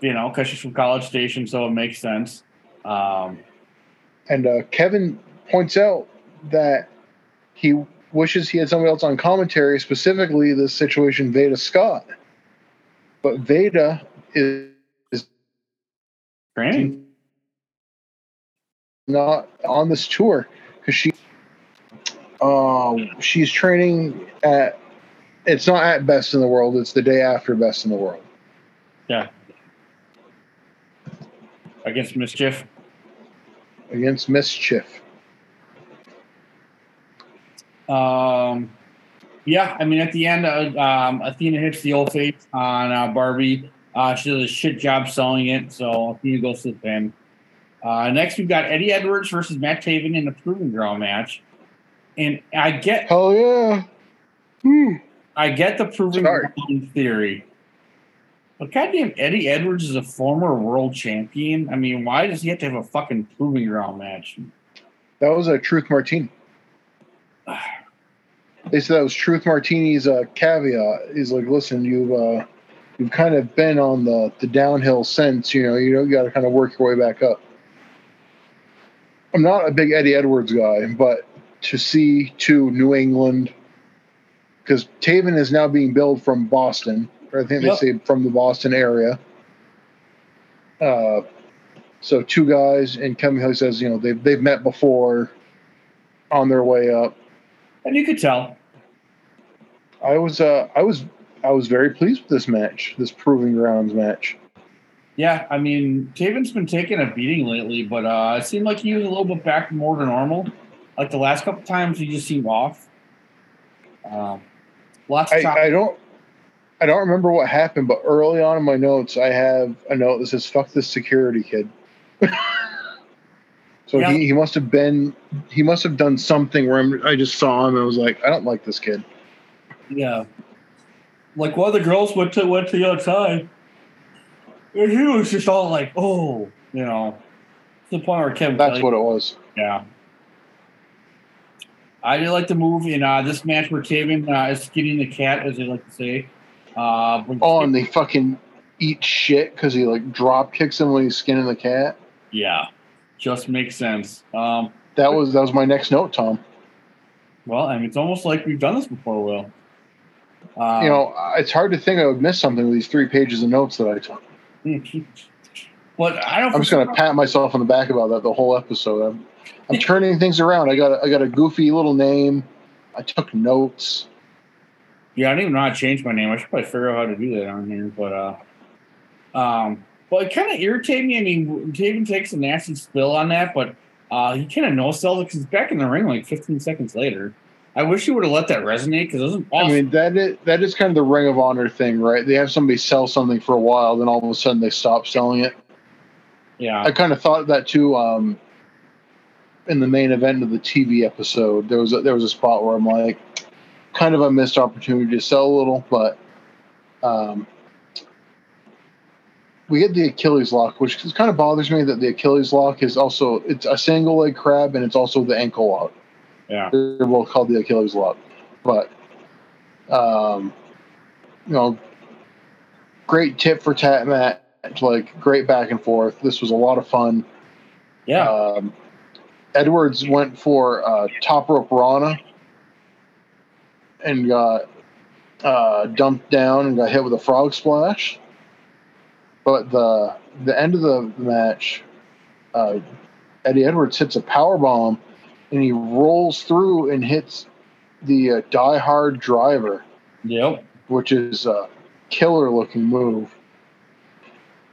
S4: You know, because she's from College Station, so it makes sense. Um,
S5: And uh, Kevin points out that he wishes he had somebody else on commentary, specifically the situation Veda Scott. But Veda is
S4: training.
S5: not on this tour because she uh, she's training at it's not at best in the world it's the day after best in the world
S4: Yeah. Against MsChif.
S5: Against MsChif
S4: Um, yeah, I mean, at the end, uh, um, Athena hits the old face on uh, Barbie. Uh, she does a shit job selling it, so Athena goes to the pin. Uh, next, we've got Eddie Edwards versus Matt Taven in a proving ground match. And I get,
S5: hell yeah Hmm.
S4: I get the proving
S5: Sorry.
S4: ground theory, but goddamn, Eddie Edwards is a former world champion. I mean, why does he have to have a fucking proving ground match?
S5: that was a truth martini they said that was truth martini's uh, caveat he's like listen you've uh, you've kind of been on the, the downhill since you know you know you got to kind of work your way back up i'm not a big eddie edwards guy but to see to new england because taven is now being billed from boston i think
S4: Yep.
S5: they say from the boston area uh, so two guys and kevin Kelly says you know they've, they've met before on their way up
S4: And you could tell.
S5: I was uh I was I was very pleased with this match, this proving grounds match.
S4: Yeah, I mean, Taven's been taking a beating lately, but uh, it seemed like he was a little bit back more to normal. Like the last couple times, he just seemed off. Um, lots of
S5: I. I don't I don't remember what happened, but early on in my notes I have a note that says "fuck this security kid." so
S4: Yeah.
S5: he, he must have been he must have done something where I'm, I just saw him and I was like, I don't like this kid.
S4: yeah, like one of the girls went to went to the outside, and he was just all like, "Oh," you know, the point where Kevin.
S5: That's
S4: Kelly-
S5: what it was.
S4: Yeah. I did like the move in uh, this match where Taven uh, is getting the cat, as they like to say. Uh,
S5: Oh, and they fucking eat shit because he like drop kicks him when he's skinning the cat.
S4: yeah, just makes sense. Um,
S5: That was that was my next note, Tom.
S4: well, I mean, it's almost like we've done this before, Will. Um,
S5: you know, it's hard to think I would miss something with these three pages of notes that I took.
S4: but I don't.
S5: I'm just gonna pat myself on the back about that the whole episode. I'm, I'm turning things around. I got a, I got a goofy little name. I took notes.
S4: Yeah, I don't even know how to change my name. I should probably figure out how to do that on here. But uh, um, but it kind of irritated me. I mean, Taven takes a nasty spill on that, but uh, he kind of no sells it because he's back in the ring like 15 seconds later. I wish he would have let that resonate because awesome.
S5: I mean that is that is kind of the Ring of Honor thing, right? They have somebody sell something for a while, then all of a sudden they stop selling it.
S4: yeah,
S5: I kind of thought that too. Um, in the main event of the TV episode, there was a, there was a spot where I'm like, kind of a missed opportunity to sell a little, but um, we get the Achilles lock, which kind of bothers me that the Achilles lock is also it's a single leg crab and it's also the ankle lock.
S4: Yeah.
S5: They're both called the Achilles lock, but um, you know, great tip for tat match, like great back and forth. This was a lot of fun.
S4: Yeah.
S5: Um, Edwards went for uh, top rope Rana and got uh, dumped down and got hit with a frog splash. But the the end of the match, uh, Eddie Edwards hits a power bomb and he rolls through and hits the uh, Die Hard driver,
S4: yep.
S5: which is a killer looking move.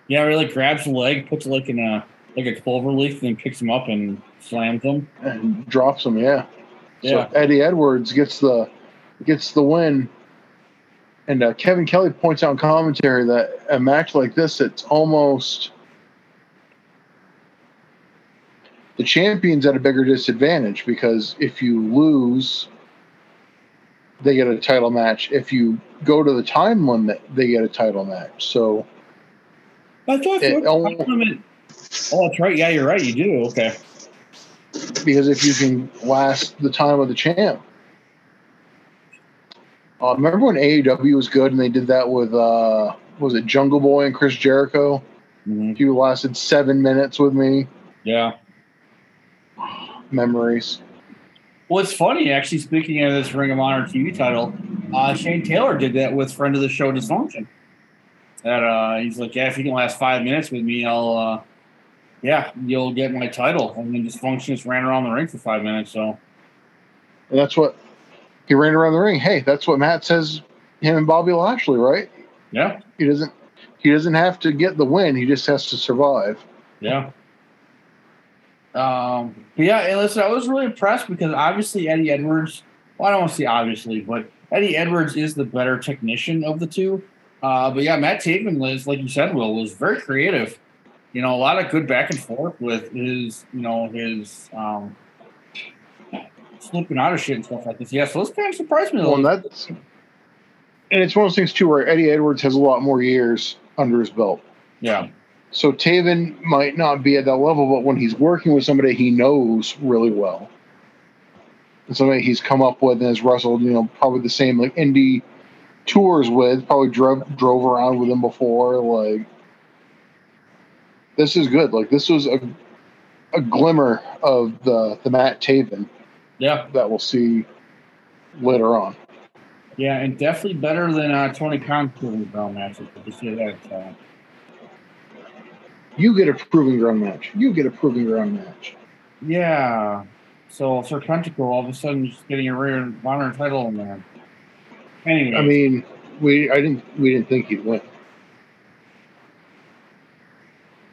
S4: Yeah, really grabs the leg, puts it like in a like a clover leaf, and then picks him up and slams him.
S5: and drops him. Yeah.
S4: Yeah.
S5: So Eddie Edwards gets the gets the win. And uh, Kevin Kelly points out in commentary that a match like this, it's almost the champion's at a bigger disadvantage because if you lose, they get a title match. If you go to the time limit, they get a title match. So
S4: I thought
S5: It
S4: Oh, that's right. Yeah, you're right. You do. Okay.
S5: because if you can last the time of the champ. Uh, remember when AEW was good and they did that with uh, was it Jungle Boy and Chris Jericho?
S4: Mhm.
S5: He lasted seven minutes with me.
S4: Yeah.
S5: Memories.
S4: Well, it's funny actually. Speaking of this Ring of Honor TV title, uh, Shane Taylor did that with friend of the show Dysfunction. That uh, he's like, yeah, if you can last five minutes with me, I'll, uh, yeah, you'll get my title. And then Dysfunction just ran around the ring for five minutes. So
S5: And that's what he ran around the ring. Hey, that's what Matt says. Him and Bobby Lashley, right?
S4: yeah,
S5: He doesn't. He doesn't have to get the win. He just has to survive.
S4: yeah. Um, but yeah, and listen, I was really impressed because obviously Eddie Edwards. Well, I don't want to say obviously, but Eddie Edwards is the better technician of the two. Uh, but yeah, Matt Taven was, like you said, Will was very creative. You know, a lot of good back and forth with his, you know, his um, slipping out of shit and stuff like this. Yeah, so this kind of surprised me. a
S5: Well, and that's and it's one of those things too where Eddie Edwards has a lot more years under his belt.
S4: yeah,
S5: So Taven might not be at that level, but when he's working with somebody he knows really well, and somebody he's come up with and has wrestled, you know, probably the same like indie tours with, probably drove drove around with him before. Like this is good. Like this was a a glimmer of the the Matt Taven
S4: yeah,
S5: that we'll see later on.
S4: yeah, and definitely better than uh, Tony Khan's proving ground matches. Say that. Uh,
S5: You get a proving ground match. You get a proving ground match.
S4: Yeah. So Serpentico all of a sudden just getting a rare honor title in there. Anyway,
S5: I mean, we I didn't we didn't think he'd win.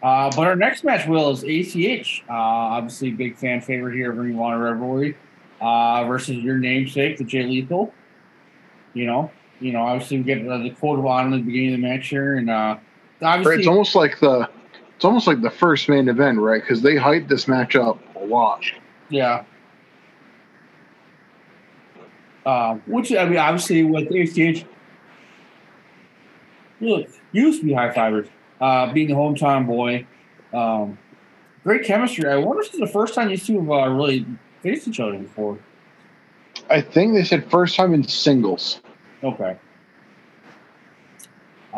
S4: uh, but our next match will is ACH. Uh, obviously, big fan favorite here of Ring of Honor Revelry uh, versus your namesake, the Jay Lethal. You know, you know, obviously we get uh, the quote of honor at the beginning of the match here, and uh, obviously,
S5: it's almost like the it's almost like the first main event, right? Because they hyped this match up a lot.
S4: Yeah. Uh, which I mean, obviously with ACH, look, used to be high fivers. Uh, being the hometown boy, um, great chemistry. I wonder if this is the first time these two have uh, really faced each other before.
S5: I think they said first time in singles.
S4: Okay.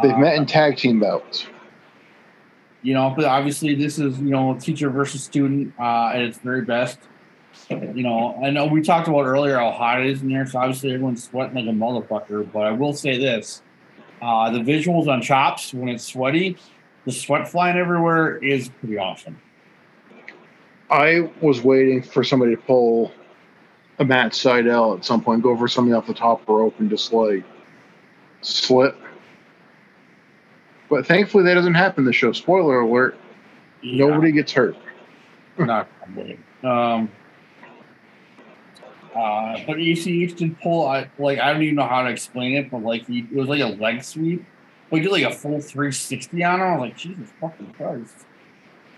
S5: They've
S4: Uh,
S5: met in tag team bouts.
S4: you know, but obviously this is you know teacher versus student uh, at its very best. You know, I know we talked about earlier how hot it is in here, so obviously everyone's sweating like a motherfucker. But I will say this: uh, the visuals on Chops when it's sweaty, the sweat flying everywhere is pretty awesome.
S5: I was waiting for somebody to pull a Matt Seidel at some point, go for something off the top rope and just like slip. But thankfully that doesn't happen the show. Spoiler alert, nobody gets hurt.
S4: not probably. Um, uh, but ACH did pull, I, like, I don't even know how to explain it, but like, he, it was like a leg sweep. But he did like a full 360 on him. I was like, Jesus fucking Christ.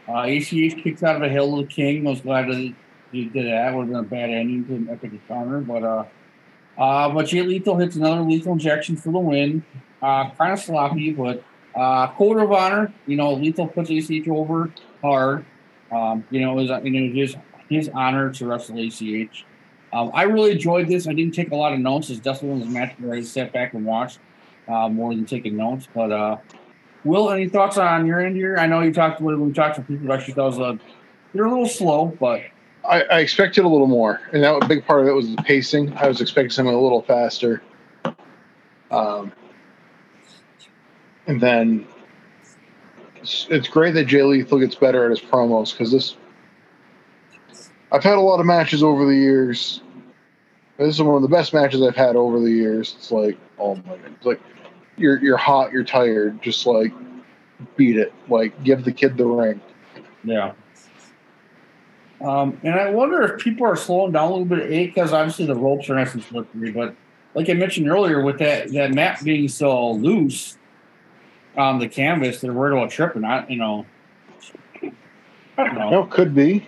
S4: Uh, ACH kicked out of a Hill of the King. I was glad that he did that. Would have been a bad ending to an epic encounter. But uh, Uh, but Jay Lethal hits another lethal injection for the win. Uh, kind of sloppy, but uh, Code of Honor, you know, Lethal puts ACH over hard. Um, you know, it was, you know, his, his honor to wrestle ACH. Um, I really enjoyed this. I didn't take a lot of notes. It's definitely one of those matches where I sat back and watched uh, more than taking notes. But uh, Will, any thoughts on your end here? I know you talked when we talked to people. Actually, that was a they're a little slow, but
S5: I, I expected a little more, and that a big part of it was the pacing. I was expecting something a little faster. Um, and then it's, it's great that Jay Lethal gets better at his promos because this. I've had a lot of matches over the years. This is one of the best matches I've had over the years. It's like, oh my god, it's like you're you're hot, you're tired, just like beat it, like give the kid the ring.
S4: yeah. Um, and I wonder if people are slowing down a little bit, A, because obviously the ropes are nice and slippery, but like I mentioned earlier, with that that map being so loose on the canvas, they're worried about tripping. I, you know, I don't know.
S5: No, could be.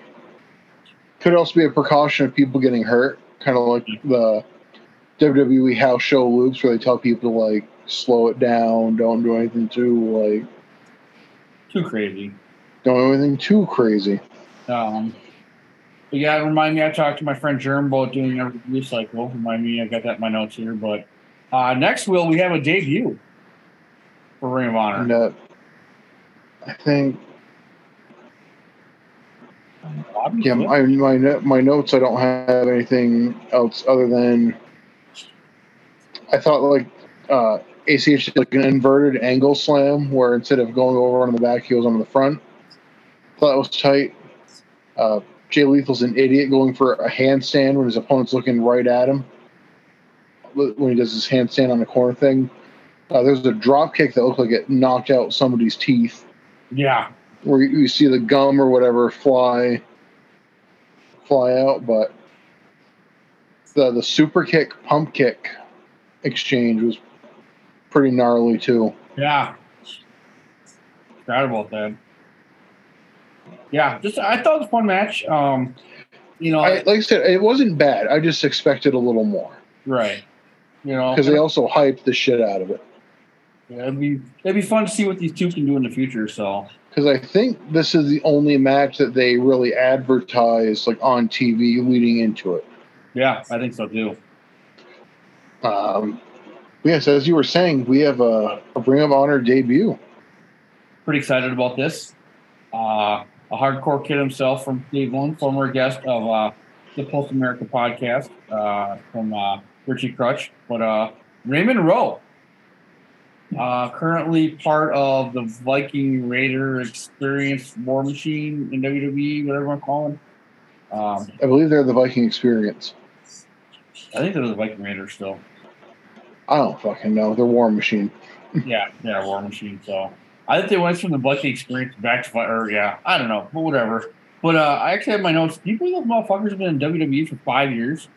S5: Could also be a precaution of people getting hurt, kind of like the WWE house show loops where they tell people to like slow it down, don't do anything too like
S4: Too crazy.
S5: don't do anything too crazy.
S4: Um, but yeah, remind me. I talked to my friend Germ about doing a recycle. Remind me, I got that in my notes here. But uh, next, will we have a debut for Ring of Honor?
S5: And uh, I think yeah, my my my notes. I don't have anything else other than I thought like uh, ACH did like an inverted angle slam where instead of going over on the back, he was on the front. Thought it was tight. Uh, Jay Lethal's an idiot going for a handstand when his opponent's looking right at him. When he does his handstand on the corner thing, uh, there was a drop kick that looked like it knocked out somebody's teeth
S4: yeah,
S5: where you, you see the gum or whatever fly fly out, but the the super kick pump kick exchange was pretty gnarly too.
S4: yeah. Forgot about that. Yeah, just I thought it was a fun match. Um, you know,
S5: I, like I said, it wasn't bad. I just expected a little more
S4: right? You know,
S5: because they also hyped the shit out of it.
S4: yeah, it'd be it'd be fun to see what these two can do in the future. So
S5: Because I think this is the only match that they really advertise like on TV leading into it.
S4: yeah, I think so too.
S5: Um, yes, as you were saying, we have a, a Ring of Honor debut.
S4: pretty excited about this. Uh, a hardcore kid himself from Cleveland, former guest of uh, the Post America podcast uh, from uh, Richie Crutch, but uh, Raymond Rowe, uh, currently part of the Viking Raider Experience War Machine in WWE, whatever you want to call them. Um,
S5: I believe they're the Viking Experience.
S4: I think they're the Viking Raiders still.
S5: I don't fucking know. They're War Machine.
S4: yeah, yeah, War Machine. So I think they went from the Viking experience back to or yeah, I don't know, but whatever. But uh, I actually have my notes. Do you believe those motherfuckers have been in WWE for five years?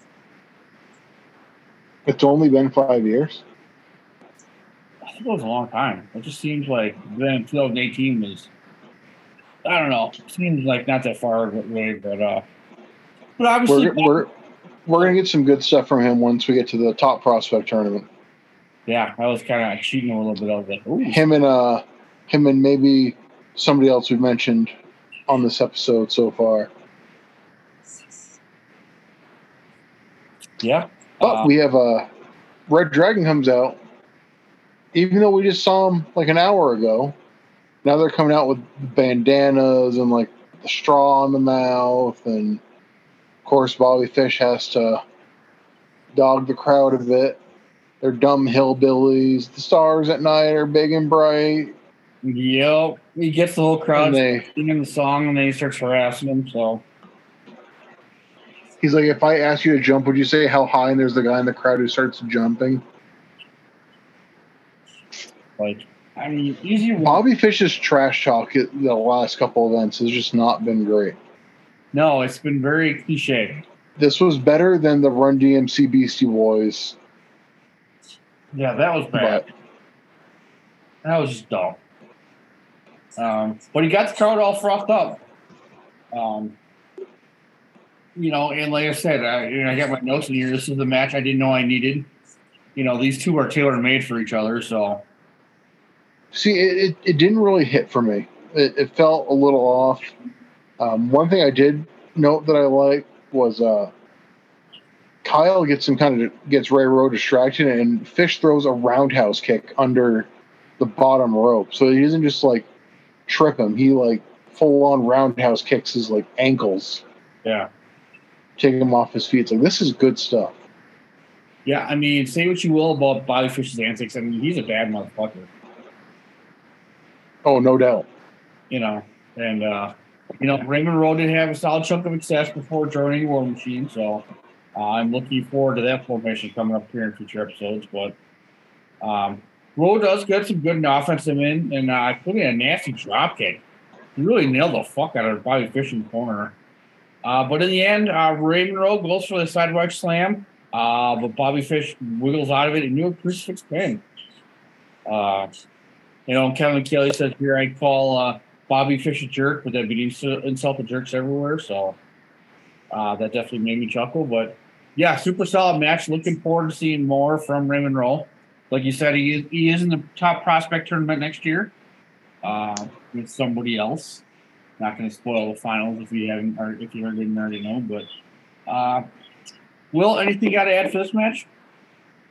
S5: It's only been five years.
S4: I think it was a long time. It just seems like then 2018 was. I don't know. Seems like not that far away, but uh, but obviously,
S5: We're, we're we're gonna get some good stuff from him once we get to the top prospect tournament.
S4: Yeah, I was kind of cheating a little bit. I was like, ooh,
S5: Him and uh, him and maybe somebody else we've mentioned on this episode so far.
S4: yeah.
S5: But
S4: Uh,
S5: we have a Red Dragon comes out. Even though we just saw him like an hour ago, now they're coming out with bandanas and like the straw in the mouth, and of course Bobby Fish has to dog the crowd a bit. They're dumb hillbillies. The stars at night are big and bright,
S4: Yep. He gets the whole crowd
S5: and they
S4: singing the song, and then he starts harassing him. So
S5: He's like, if I ask you to jump, would you say how high? And there's the guy in the crowd who starts jumping.
S4: like, I mean, easy.
S5: Bobby Fish's trash talk at the last couple events has just not been great.
S4: No, it's been very cliche.
S5: This was better than the Run DMC Beastie Boys,
S4: Yeah, that was bad.
S5: but
S4: That was just dumb. Um, but he got the crowd all frothed up. Um, you know, and like I said, I, you know, I got my notes in here. This is the match I didn't know I needed. You know, these two are tailor made for each other. So
S5: See, it, it, it didn't really hit for me. It, it felt a little off. Um, one thing I did note that I liked was uh, Kyle gets some kind of gets Ray Rowe distracted, and Fish throws a roundhouse kick under the bottom rope, so he doesn't just like trip him. He like full on roundhouse kicks his like ankles,
S4: yeah,
S5: take him off his feet. It's like this is good stuff.
S4: yeah. I mean, say what you will about Bobby Fish's antics. I mean, he's a bad motherfucker.
S5: Oh, no doubt.
S4: You know, and uh, you know, Raymond Rowe did have a solid chunk of success before joining War Machine, so I'm looking forward to that formation coming up here in future episodes. But um, Rowe does get some good offensive in, and I uh, in a nasty drop kick. He really nailed the fuck out of Bobby Fish in the corner. Uh, but in the end, uh, Raymond Rowe goes for the sidewalk slam, uh, but Bobby Fish wiggles out of it and knew a crucifix pin. Uh, you know, Kevin Kelly says here I call uh, Bobby Fish a jerk, but that'd be insult to jerks everywhere. So uh, that definitely made me chuckle. But yeah, super solid match. Looking forward to seeing more from Raymond Rowe. Like you said, he is, he is in the top prospect tournament next year uh, with somebody else. Not going to spoil the finals if you haven't, or if you didn't already know. But uh, Will, anything you got to add for this match?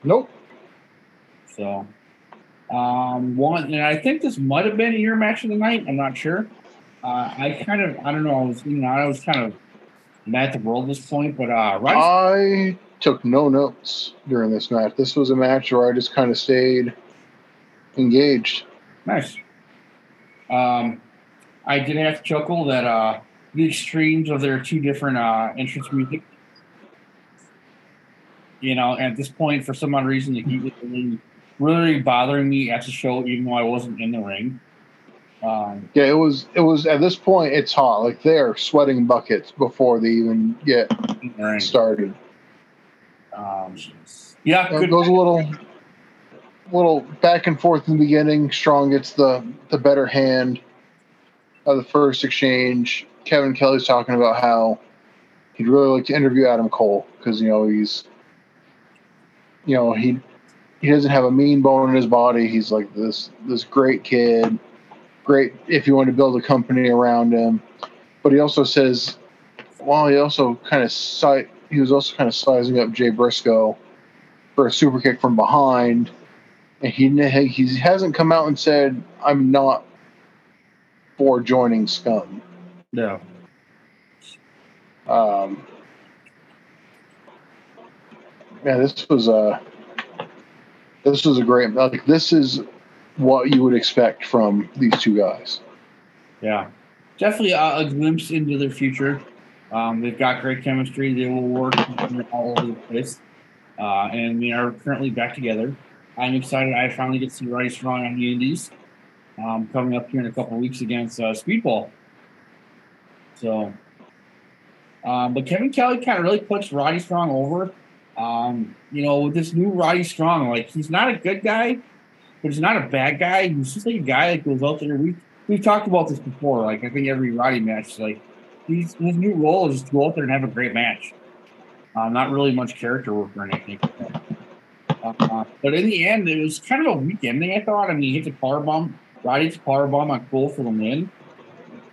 S5: Nope.
S4: So, um, one, and I think this might have been your match of the night. I'm not sure. Uh, I kind of, I don't know. I was, you know, I was kind of mad at the world at this point, but uh, right.
S5: I took no notes during this match. This was a match where I just kind of stayed engaged.
S4: Nice. Um, I did have to chuckle that uh, the extremes of their two different uh, entrance music. You know, at this point, for some odd reason, the heat was really, really bothering me at the show, even though I wasn't in the ring. Um,
S5: Yeah, it was. It was at this point. It's hot. Like they're sweating buckets before they even get
S4: ring.
S5: started.
S4: Um, yeah,
S5: It goes a little, little back and forth in the beginning. Strong gets the the better hand of the first exchange. Kevin Kelly's talking about how he'd really like to interview Adam Cole because you know he's, you know he he doesn't have a mean bone in his body. He's like this this great kid, great if you want to build a company around him. But he also says, well, he also kind of si- he was also kind of sizing up Jay Briscoe for a super kick from behind, and he he hasn't come out and said I'm not for joining Scum.
S4: Yeah.
S5: Um, yeah, this was a this was a great like this is what you would expect from these two guys.
S4: Yeah, definitely a, glimpse into their future. Um, they've got great chemistry. They will work all over the place, uh, and they are currently back together. I'm excited. I finally get to see Roddy Strong on the Indies um, coming up here in a couple weeks against uh, Speedball. So, um, but Kevin Kelly kind of really puts Roddy Strong over. Um, you know, with this new Roddy Strong, like he's not a good guy, but he's not a bad guy. He's just like a guy that goes out there. We we've talked about this before. Like I think every Roddy match, like he's his new role is just to go out there and have a great match. Uh, not really much character work or anything. Uh, but in the end, it was kind of a weak ending. I thought. I mean, he hit the power bomb. Roddy hits power bomb on Cole for the win.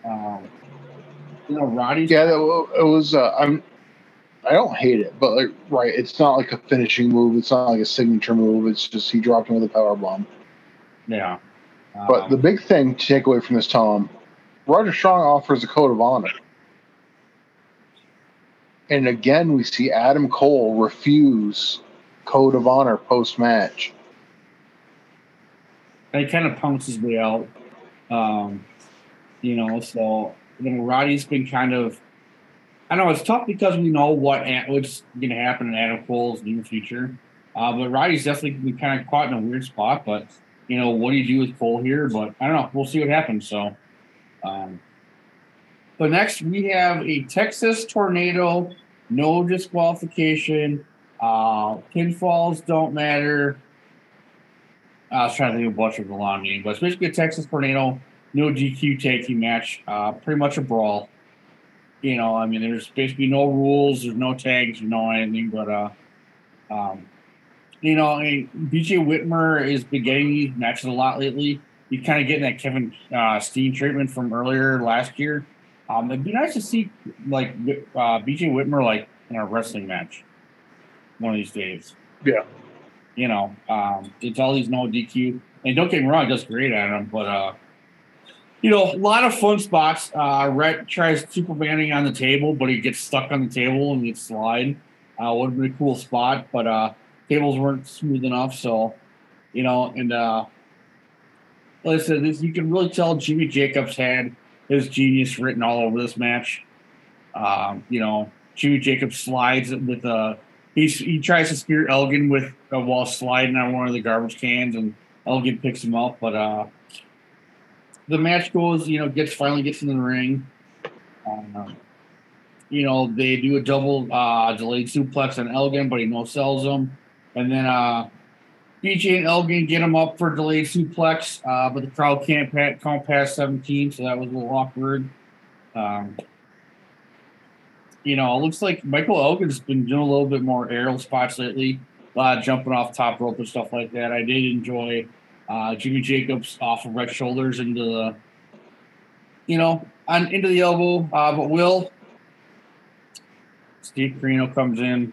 S4: Um, you know, Roddy's
S5: Yeah, it was. Uh, I'm. I don't hate it, but like, right, it's not like a finishing move. It's not like a signature move. It's just he dropped him with a power bomb.
S4: Yeah.
S5: But
S4: Um,
S5: the big thing to take away from this, Tom, Roddy Strong offers a code of honor. And again, we see Adam Cole refuse code of honor post match.
S4: he kind of punks his way out. Um, you know, so you know, Roddy's been kind of. I know it's tough because we know what what's going to happen in Adam Cole's near future. Uh, but Roddy's definitely been kind of caught in a weird spot. But you know, what do you do with Cole here? But I don't know. We'll see what happens. So, um, but next we have a Texas tornado, no disqualification. Uh, pinfalls don't matter. I was trying to think of a bunch of the long name, but it's basically a Texas tornado, no DQ tag team match. Uh, pretty much a brawl. you know, I mean, there's basically no rules, there's no tags, no anything, but uh, um, you know, I mean, BJ Whitmer is been getting matches a lot lately. He's kind of getting that Kevin uh, Steen treatment from earlier last year. Um, it'd be nice to see like uh, BJ Whitmer like in a wrestling match one of these days.
S5: Yeah.
S4: You know, um, it's all these no DQ, and don't get me wrong, does great at them, but uh, you know, a lot of fun spots. Uh, Rhett tries supermaning on the table, but he gets stuck on the table and gets slide. Uh, would have been a cool spot, but uh, tables weren't smooth enough. So, you know, and uh, like I said, this, you can really tell Jimmy Jacobs had his genius written all over this match. Um, you know, Jimmy Jacobs slides with a he's, he tries to spear Elgin with uh, while sliding on one of the garbage cans, and Elgin picks him up. But uh, the match goes, you know, gets finally gets in the ring. Um, you know, they do a double uh, delayed suplex on Elgin, but he no sells them. And then uh, BJ and Elgin get him up for delayed suplex, uh, but the crowd can't pat, count past 17, so that was a little awkward. Um, you know, it looks like Michael Elgin's been doing a little bit more aerial spots lately, a lot of jumping off top rope and stuff like that. I did enjoy uh, Jimmy Jacobs off of right shoulders into the, you know, on into the elbow. Uh, but Will Steve Corino comes in,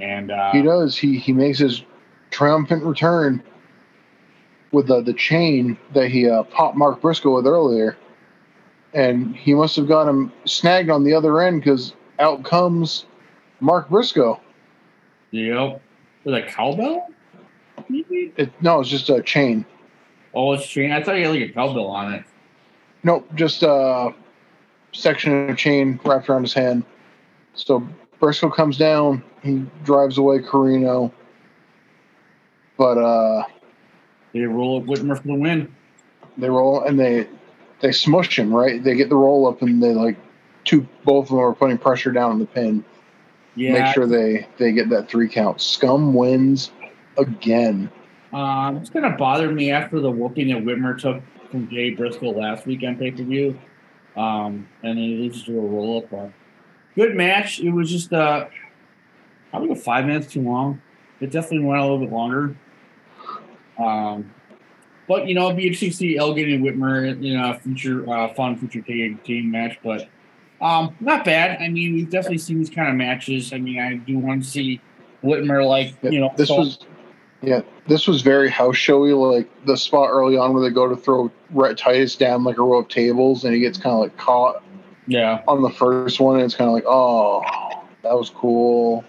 S4: and uh,
S5: He does. He he makes his triumphant return with the the chain that he uh, popped Mark Briscoe with earlier, and he must have got him snagged on the other end because out comes Mark Briscoe.
S4: yep, with a cowbell. Maybe?
S5: It, no, it's just a chain.
S4: Oh, it's chain. I thought you had like a cowbell on it.
S5: Nope, just a section of chain wrapped around his hand. So Briscoe comes down. He drives away Corino. But uh,
S4: They roll up Whitmer for the win.
S5: they roll and they they smush him right. They get the roll up and they like two both of them are putting pressure down on the pin.
S4: Yeah,
S5: Make sure they they get that three count. Scum wins again.
S4: Um, it's gonna bother me after the whooping that Whitmer took from Jay Briscoe last week on pay per view. Um, and then he loses to a roll up. Uh, good match. It was just uh, probably about five minutes too long. It definitely went a little bit longer. Um, but you know, it'd be interesting to see Elgin and Whitmer, you know, future uh, fun future tag team match. But um, not bad. I mean, we've definitely seen these kind of matches. I mean, I do want to see Whitmer like you know
S5: this
S4: so-
S5: was yeah, this was very house showy. Like the spot early on where they go to throw Titus down like a row of tables, and he gets kind of like caught
S4: yeah.
S5: on the first one, it's kind of like, oh, that was cool.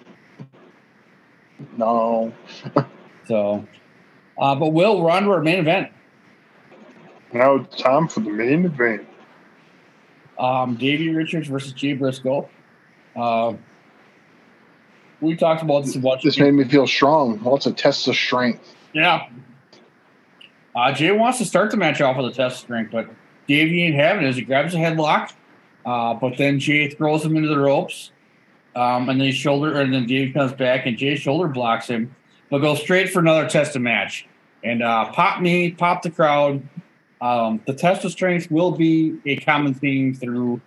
S5: No,
S4: So, uh, but Will, we're on to our main event.
S5: now it's time for the main event.
S4: Um, Davey Richards versus Jay Briscoe. Uh, we talked about this a bunch.
S5: This made me feel strong. Lots of tests of strength.
S4: yeah. Uh, Jay wants to start the match off with a test of strength, but Davey ain't having it as he grabs a headlock. Uh, but then Jay throws him into the ropes. Um, and then shoulder, and then Davey comes back, and Jay's shoulder blocks him, but goes straight for another test of match. And uh, pop me, pop the crowd. Um, the test of strength will be a common theme through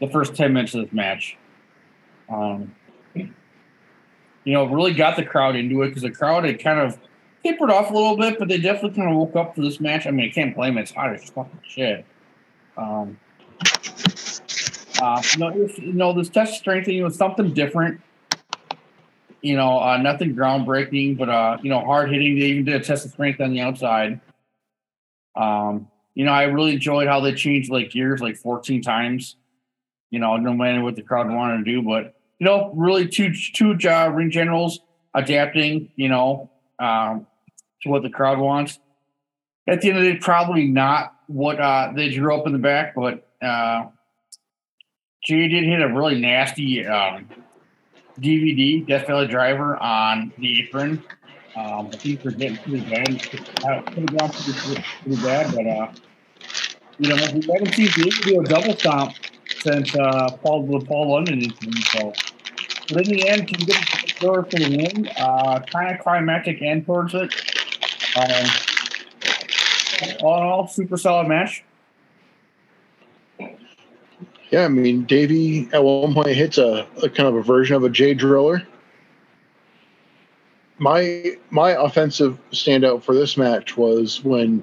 S4: the first 10 minutes of this match. Um, you know, really got the crowd into it because the crowd had kind of tapered off a little bit, but they definitely kind of woke up for this match. I mean, I can't blame it. It's hot as fucking shit. Um, uh, you, if, you know, this test of strength thing was something different. You know, uh, nothing groundbreaking, but uh, you know, hard hitting. They even did a test of strength on the outside. Um, you know, I really enjoyed how they changed like gears like 14 times. You know, no matter what the crowd wanted to do, but you know, really two two uh, ring generals adapting. You know, um, to what the crowd wants. At the end of the day, probably not what uh, they drew up in the back, but uh, Jay did hit a really nasty um, DVD Death Valley Driver on the apron. Um, I think they're getting pretty bad. Have gone pretty, pretty bad, but uh, you know, we haven't seen Jay do a double stomp since uh, Paul Paul London incident. So, but in the end, can get the score for the win. Uh, kind of climactic end towards it. Um, all in all, super solid match.
S5: Yeah, I mean, Davey at one point hits a, a kind of a version of a J driller. My my offensive standout for this match was when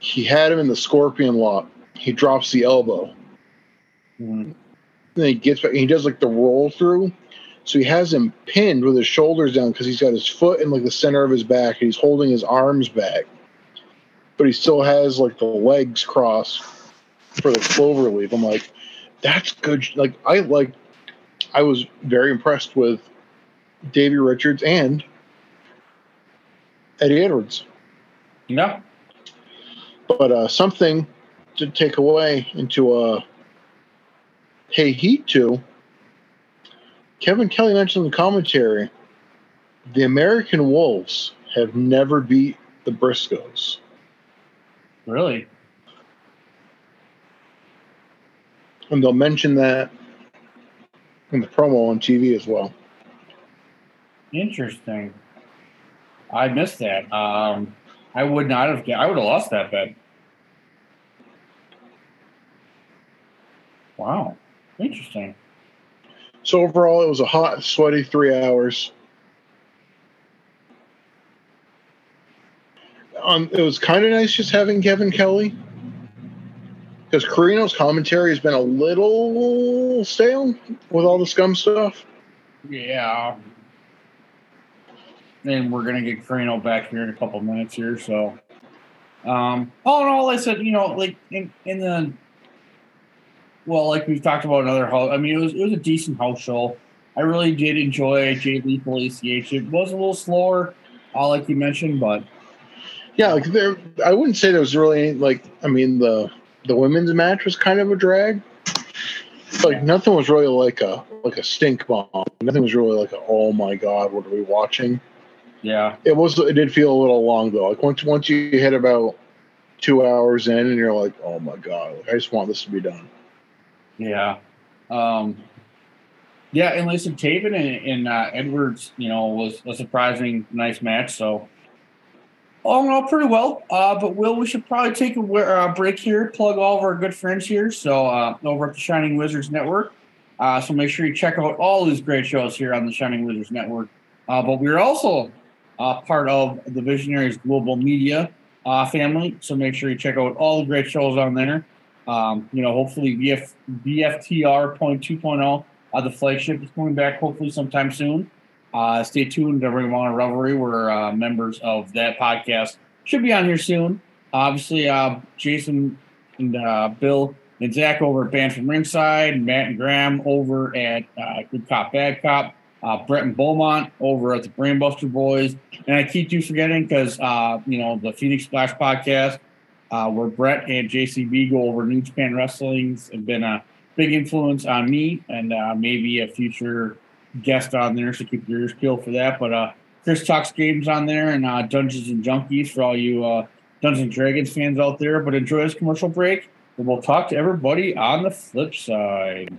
S5: he had him in the scorpion lock. He drops the elbow.
S4: Mhm.
S5: Then he gets back. He does like the roll through. So he has him pinned with his shoulders down because he's got his foot in like the center of his back and he's holding his arms back. But he still has like the legs crossed for the clover leaf. I'm like, that's good. Like I like I was very impressed with Davey Richards and Eddie Edwards.
S4: Yeah.
S5: But uh, something to take away into uh, Hey Heat to. Kevin Kelly mentioned in the commentary the American Wolves have never beat the Briscoes.
S4: Really?
S5: And they'll mention that in the promo on TV as well.
S4: Interesting. I missed that. Um, I would not have. I would have lost that bet. Wow. Interesting.
S5: So overall, it was a hot, sweaty three hours. Um, it was kind of nice just having Kevin Kelly because Corino's commentary has been a little stale with all the scum stuff.
S4: Yeah. And we're gonna get Carino back here in a couple minutes here. So, um, all in all, I said, you know, like in in the well, like we've talked about another house. I mean, it was it was a decent house show. I really did enjoy Jay Lethal ACH. It was a little slower, uh, like you mentioned, but
S5: Yeah, like there, I wouldn't say there was really any, like. I mean, the the women's match was kind of a drag. Like nothing was really like a like a stink bomb. Nothing was really like a oh my god, what are we watching?
S4: yeah,
S5: It was. It did feel a little long though. Like once once you hit about two hours in, and you're like, oh my god, like, I just want this to be done.
S4: Yeah. Um, yeah, and listen, Taven and, and uh, Edwards, you know, was a surprising nice match. So, all in all, pretty well. Uh, but Will, we should probably take a uh, break here, plug all of our good friends here. So, uh, over at the Shining Wizards Network. Uh, so make sure you check out all these great shows here on the Shining Wizards Network. Uh, but we're also part of the Visionaries Global Media family. So make sure you check out all the great shows on there. Um, you know, hopefully point two uh, the flagship is coming back hopefully sometime soon. Uh, stay tuned to Ring of Honor Revelry. We're uh, members of that podcast. Should be on here soon. Obviously, uh, Jason and uh, Bill and Zach over at Band from Ringside, Matt and Graham over at uh, Good Cop Bad Cop, uh, Brett and Beaumont over at the Brainbuster Boys, and I keep you forgetting because you know the Phoenix Splash podcast, where Brett and JCB go over New Japan Wrestling's have been a big influence on me and maybe a future guest on there. So keep your ears peeled for that. But uh, Chris talks games on there and uh, Dungeons and Junkies for all you uh, Dungeons and Dragons fans out there. But enjoy this commercial break, and we'll talk to everybody on the flip side.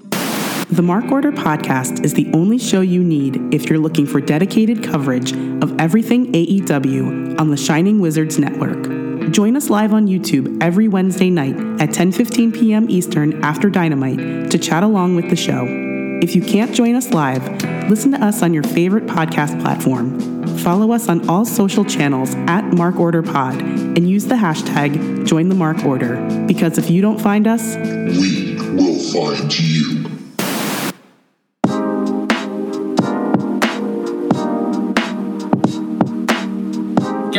S7: The Mark Order podcast is the only show you need if you're looking for dedicated coverage of everything AEW on the Shining Wizards Network. Join us live on YouTube every Wednesday night at 10:15 p.m. Eastern after Dynamite to chat along with the show. If you can't join us live, listen to us on your favorite podcast platform. Follow us on all social channels at Mark Order Pod and use the hashtag Join the Mark Order because if you don't find us,
S8: We will find you.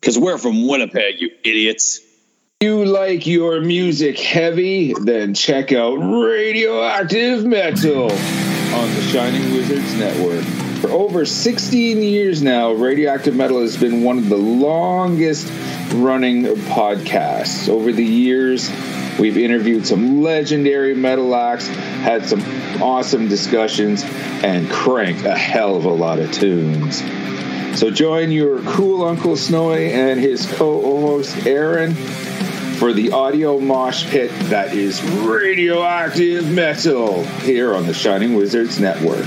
S9: Because we're from Winnipeg, you idiots.
S10: you like your music heavy, then check out Radioactive Metal on the Shining Wizards Network. For over 16 years now, Radioactive Metal has been one of the longest running podcasts. Over the years, we've interviewed some legendary metal acts, had some awesome discussions, and cranked a hell of a lot of tunes. So join your cool Uncle Snowy and his co-host Aaron for the audio mosh pit that is radioactive metal here on the Shining Wizards Network.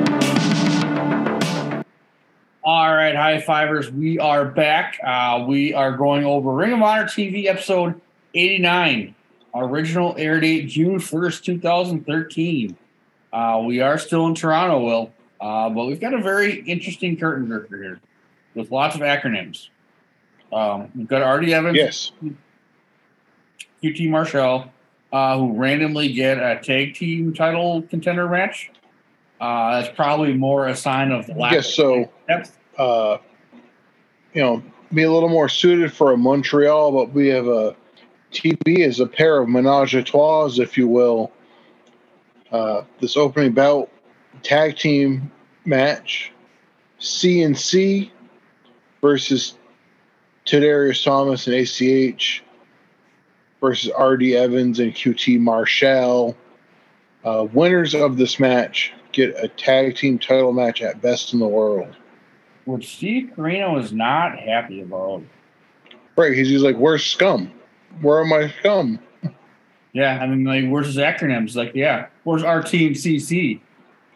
S4: All right, high fivers, we are back. Uh, we are going over Ring of Honor TV episode 89, original air date June 1st, 2013. Uh, we are still in Toronto, Will, uh, but we've got a very interesting curtain jerker here with lots of acronyms. Um, we've got RD Evans,
S5: Yes.
S4: QT Marshall, uh, who randomly get a tag team title contender match. Uh, that's probably more a sign of lack
S5: Yes, so uh, you know, be a little more suited for a Montreal, but we have a TB as a pair of menage a trois, if you will. Uh, this opening bout tag team match, CNC versus Tadarius Thomas and ACH versus RD Evans and QT Marshall. Uh, winners of this match get a tag team title match at Best in the World.
S4: Which Steve Corino is not happy about.
S5: Right. He's, he's like, where's scum? Where are my scum?
S4: Yeah, I mean, like, where's his acronyms? Like, yeah, where's our team CC?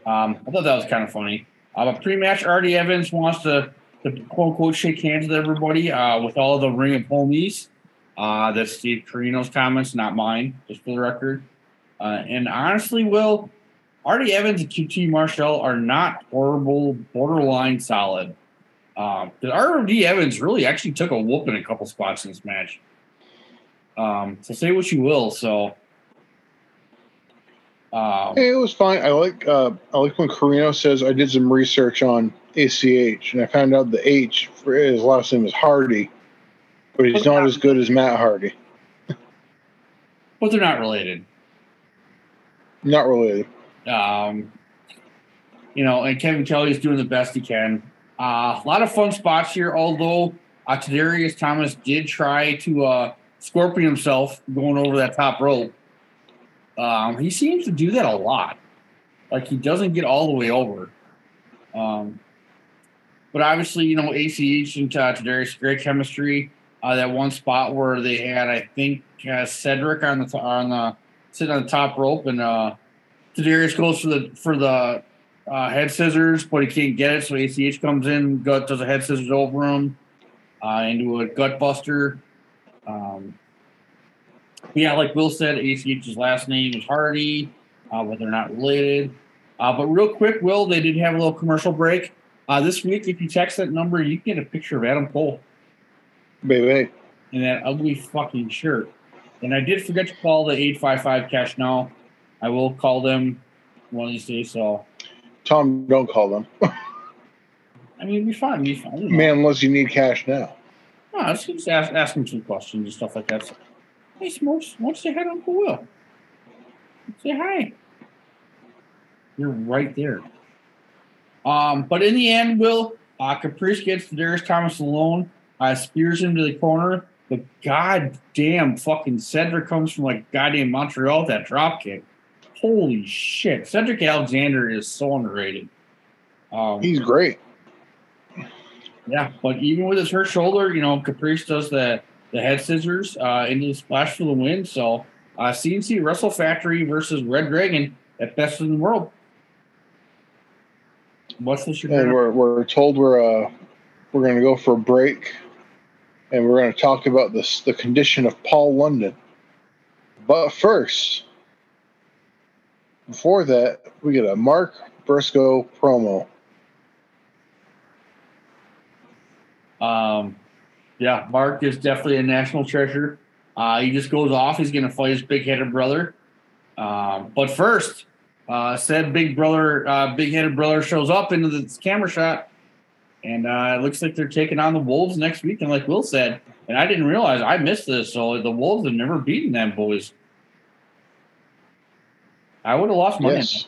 S4: Um, I thought that was kind of funny. Uh, but pre-match, RD Evans wants to, to quote unquote shake hands with everybody uh, with all the ring of homies. Uh, that's Steve Corino's comments, not mine, just for the record. Uh, and honestly, Will, RD Evans and QT Marshall are not horrible, borderline solid. Um, RD Evans really actually took a whoop in a couple spots in this match. Um, so say what you will. So, um,
S5: it was fine. I like uh, I like when Corino says I did some research on ACH and I found out the H for his last name is Hardy, but he's not as good as Matt Hardy.
S4: but they're not related.
S5: Not related.
S4: Um, you know, and Kevin Kelly is doing the best he can. Uh, a lot of fun spots here, although uh, Tadarius Thomas did try to uh, scorpion himself going over that top rope. Um, he seems to do that a lot. Like he doesn't get all the way over. Um, but obviously, you know, ACH and uh, Tadarius, great chemistry. Uh, that one spot where they had, I think, uh, Cedric on the on the sitting on the top rope, and uh, Tadarius goes for the for the uh, head scissors, but he can't get it. So ACH comes in, gut does a head scissors over him uh, into a gut buster. Um, yeah, like Will said, ACH's last name is Hardy, uh, but they're not related. Uh, but real quick, Will, they did have a little commercial break. Uh, this week, if you text that number, you can get a picture of Adam Cole
S5: Baby.
S4: in that ugly fucking shirt. And I did forget to call the 855 cash now. I will call them one of these days. So,
S5: Tom, don't call them.
S4: I mean, it'd be fine. It'd be fine.
S5: Man, unless you need cash now.
S4: No, I was just ask, ask him some questions and stuff like that. So, hey, Smokes, why don't you say hi to Uncle Will? Say hi. You're right there. Um, but in the end, Will, uh, Caprice gets Darius Thomas alone, uh, spears him to the corner. But goddamn fucking Cedric comes from like goddamn Montreal with that drop kick. Holy shit. Cedric Alexander is so underrated. Um,
S5: He's great.
S4: yeah, but even with his hurt shoulder, you know, Caprice does the the head scissors uh, into the splash for the win. So uh, CNC Wrestle Factory versus reDRagon at best in the world. What's this?
S5: And we're, we're told we're uh, we're going to go for a break, and we're going to talk about this the condition of Paul London. But first, before that, we get a Mark Briscoe promo.
S4: Um, yeah, Mark is definitely a national treasure. Uh, he just goes off. He's going to fight his big-headed brother. Um, but first, uh, said big brother, uh, big-headed brother shows up into the camera shot, and uh, it looks like they're taking on the Wolves next week. And like Will said, and I didn't realize I missed this, so the Wolves have never beaten them boys. I would have lost money
S5: Yes.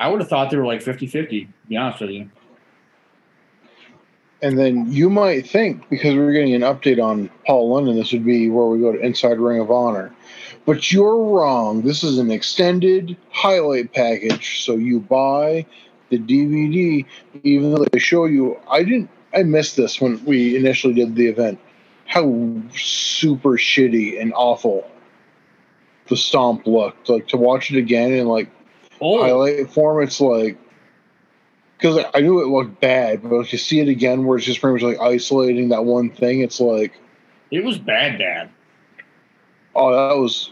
S4: I would have thought they were like 50-50, to be honest with you.
S5: And then you might think, because we're getting an update on Paul London, this would be where we go to Inside Ring of Honor. But you're wrong. This is an extended highlight package. So you buy the DVD, even though they show you. I didn't, I missed this when we initially did the event. How super shitty and awful the stomp looked. Like to watch it again in like highlight form, it's like because I knew it looked bad, but if you see it again, where it's just pretty much like isolating that one thing, it's like
S4: It was bad, bad.
S5: oh, that was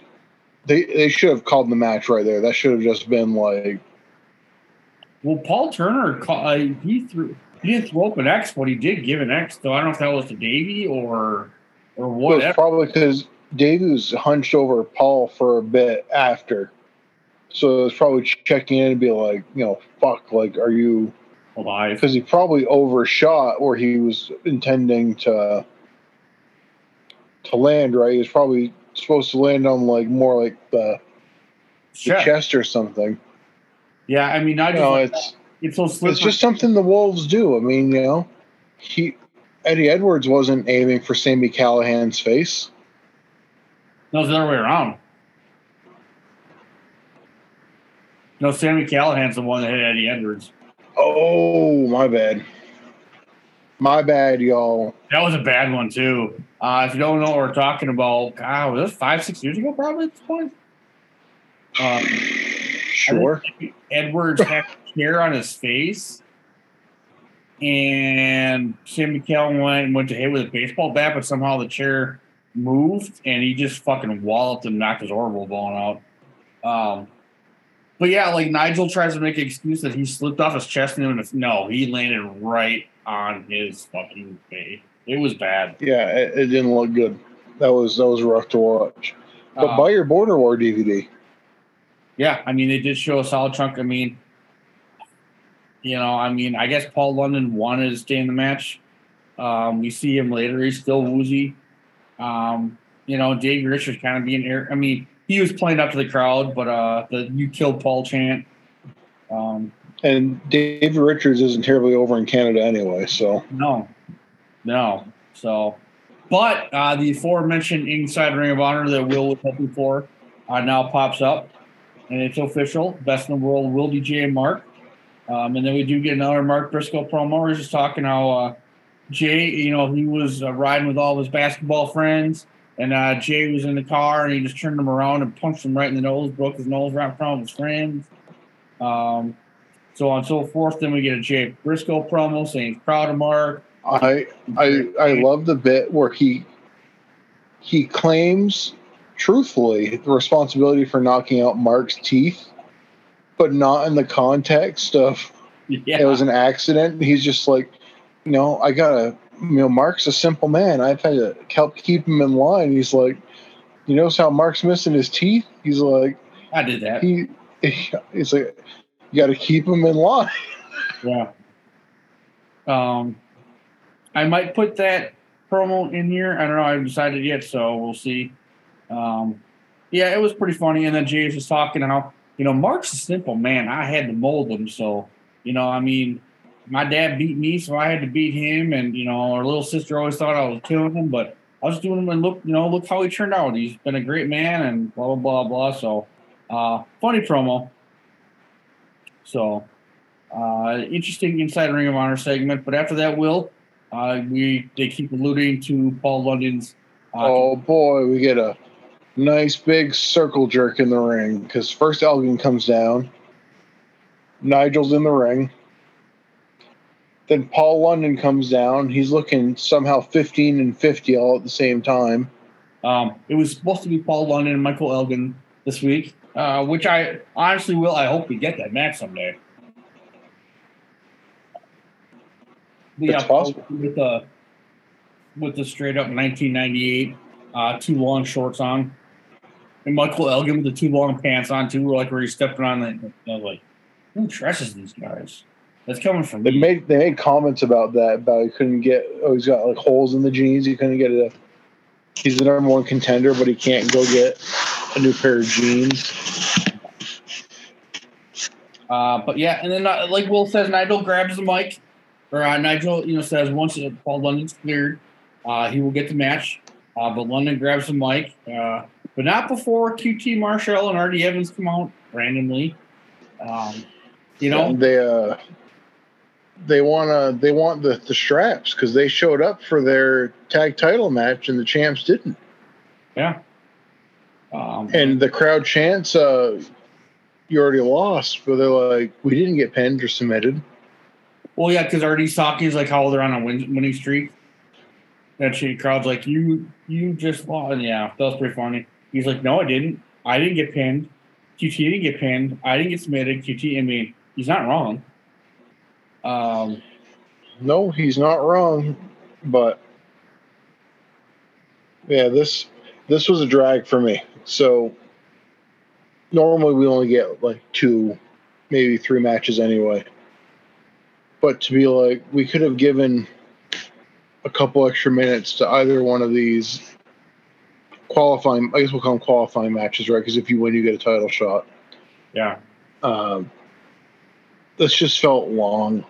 S5: they they should have called the match right there. That should have just been like
S4: Well, Paul Turner, uh, he threw he didn't throw up an X, but he did give an X. So I don't know if that was to Davey or or
S5: it was
S4: whatever.
S5: probably because Was hunched over Paul for a bit after, so it was probably checking in and be like, you know, fuck, like, are you
S4: alive?
S5: Because he probably overshot where he was intending to to land. Right, he was probably supposed to land on like more like the, the
S4: Chest.
S5: or something.
S4: Yeah, I mean, I just
S5: No,
S4: like
S5: it's
S4: that. it's so slippery.
S5: it's just something the Wolves do. I mean, you know, he Eddie Edwards wasn't aiming for Sami Callihan's face.
S4: No, it's the other way around. No, Sami Callihan's the one that hit Eddie Edwards.
S5: Oh, my bad. My bad, y'all.
S4: That was a bad one too. Uh, if you don't know what we're talking about, God, was this five, six years ago? Probably at this point. Um,
S5: Sure.
S4: Edwards had a chair on his face, and Sami Callihan went, and went to hit with a baseball bat, but somehow the chair moved, and he just fucking walloped and knocked his orbital bone out. Um, but yeah, like Nigel tries to make an excuse that he slipped off his chest, and it- no, he landed right on his fucking face. It was bad.
S5: Yeah, it, it didn't look good. That was that was rough to watch. But
S4: Uh,
S5: buy your Border War DVD.
S4: Yeah, I mean, they did show a solid chunk. I mean, you know, I mean, I guess Paul London wanted to stay in the match. Um, we see him later; he's still woozy. Um, you know, Davey Richards kind of being air. I mean, he was playing up to the crowd, but uh, the "You killed Paul" chant. Um,
S5: And David Richards isn't terribly over in Canada anyway, so
S4: no, no. So, but uh, the aforementioned inside Ring of Honor that Will was hoping for uh, now pops up, and it's official. Best in the world will be Jay and Mark. Um, and then we do get another Mark Briscoe promo. We're just talking how uh, Jay, you know, he was uh, riding with all his basketball friends, and uh, Jay was in the car, and he just turned him around and punched him right in the nose, broke his nose right in front of his friends. Um, so on and so forth. Then we get a Jay Briscoe promo saying he's proud of Mark.
S5: I I I love the bit where he he claims truthfully the responsibility for knocking out Mark's teeth, but not in the context of
S4: Yeah.
S5: it was an accident. He's just like, you know, I gotta you know, Mark's a simple man. I've had to help keep him in line. He's like, you notice how Mark's missing his teeth? He's like
S4: I did that.
S5: he he's like you gotta keep him in line.
S4: Yeah. Um, I might put that promo in here. I don't know. I haven't decided yet, so we'll see. Um, yeah, it was pretty funny. And then James was talking how you know Mark's a simple man. I had to mold him, so you know, I mean, my dad beat me, so I had to beat him. And you know, our little sister always thought I was killing him, but I was doing him. And look, you know, look how he turned out. He's been a great man, and blah blah blah blah. So, uh, funny promo. So, uh, interesting inside Ring of Honor segment. But after that, Will, uh, we they keep alluding to Paul London's. Uh,
S5: Oh boy, we get a nice big circle jerk in the ring because first Elgin comes down, Nigel's in the ring. Then Paul London comes down. He's looking somehow 15 and 50 all at the same time.
S4: Um, it was supposed to be Paul London and Michael Elgin this week, uh, which I honestly will. I hope we get that match someday. But
S5: It's possible.
S4: with the with the straight up 1998 uh, two long shorts on, and Michael Elgin with the two long pants on too, like where he's stepping on the. Like, who dresses these guys? That's coming from
S5: They
S4: me.
S5: made they made comments about that about he couldn't get oh he's got like holes in the jeans he couldn't get a he's the number one contender but he can't go get a new pair of jeans.
S4: Uh, but yeah, and then uh, like Will says, Nigel grabs the mic, or uh, Nigel, you know, says once uh, Paul London's cleared, uh, he will get the match. Uh, but London grabs the mic, uh, but not before QT Marshall and RD Evans come out randomly. Um, you know,
S5: they uh they want to they want the the straps because they showed up for their tag title match and the champs didn't.
S4: Yeah. Um,
S5: and the crowd chants, uh, "You already lost," but they're like, "We didn't get pinned or submitted."
S4: Well, yeah, because Artie's talking is like how they're on a win- winning streak. That shit crowd's like, you you just lost. And yeah, that was pretty funny. He's like, no, I didn't. I didn't get pinned. QT didn't get pinned. I didn't get submitted. QT, I mean, he's not wrong. Um,
S5: No, he's not wrong, but yeah, this this was a drag for me. So normally we only get like two, maybe three matches anyway. But to be like, we could have given a couple extra minutes to either one of these qualifying. I guess we'll call them qualifying matches, right? Because if you win, you get a title shot.
S4: yeah.
S5: Um, this just felt long.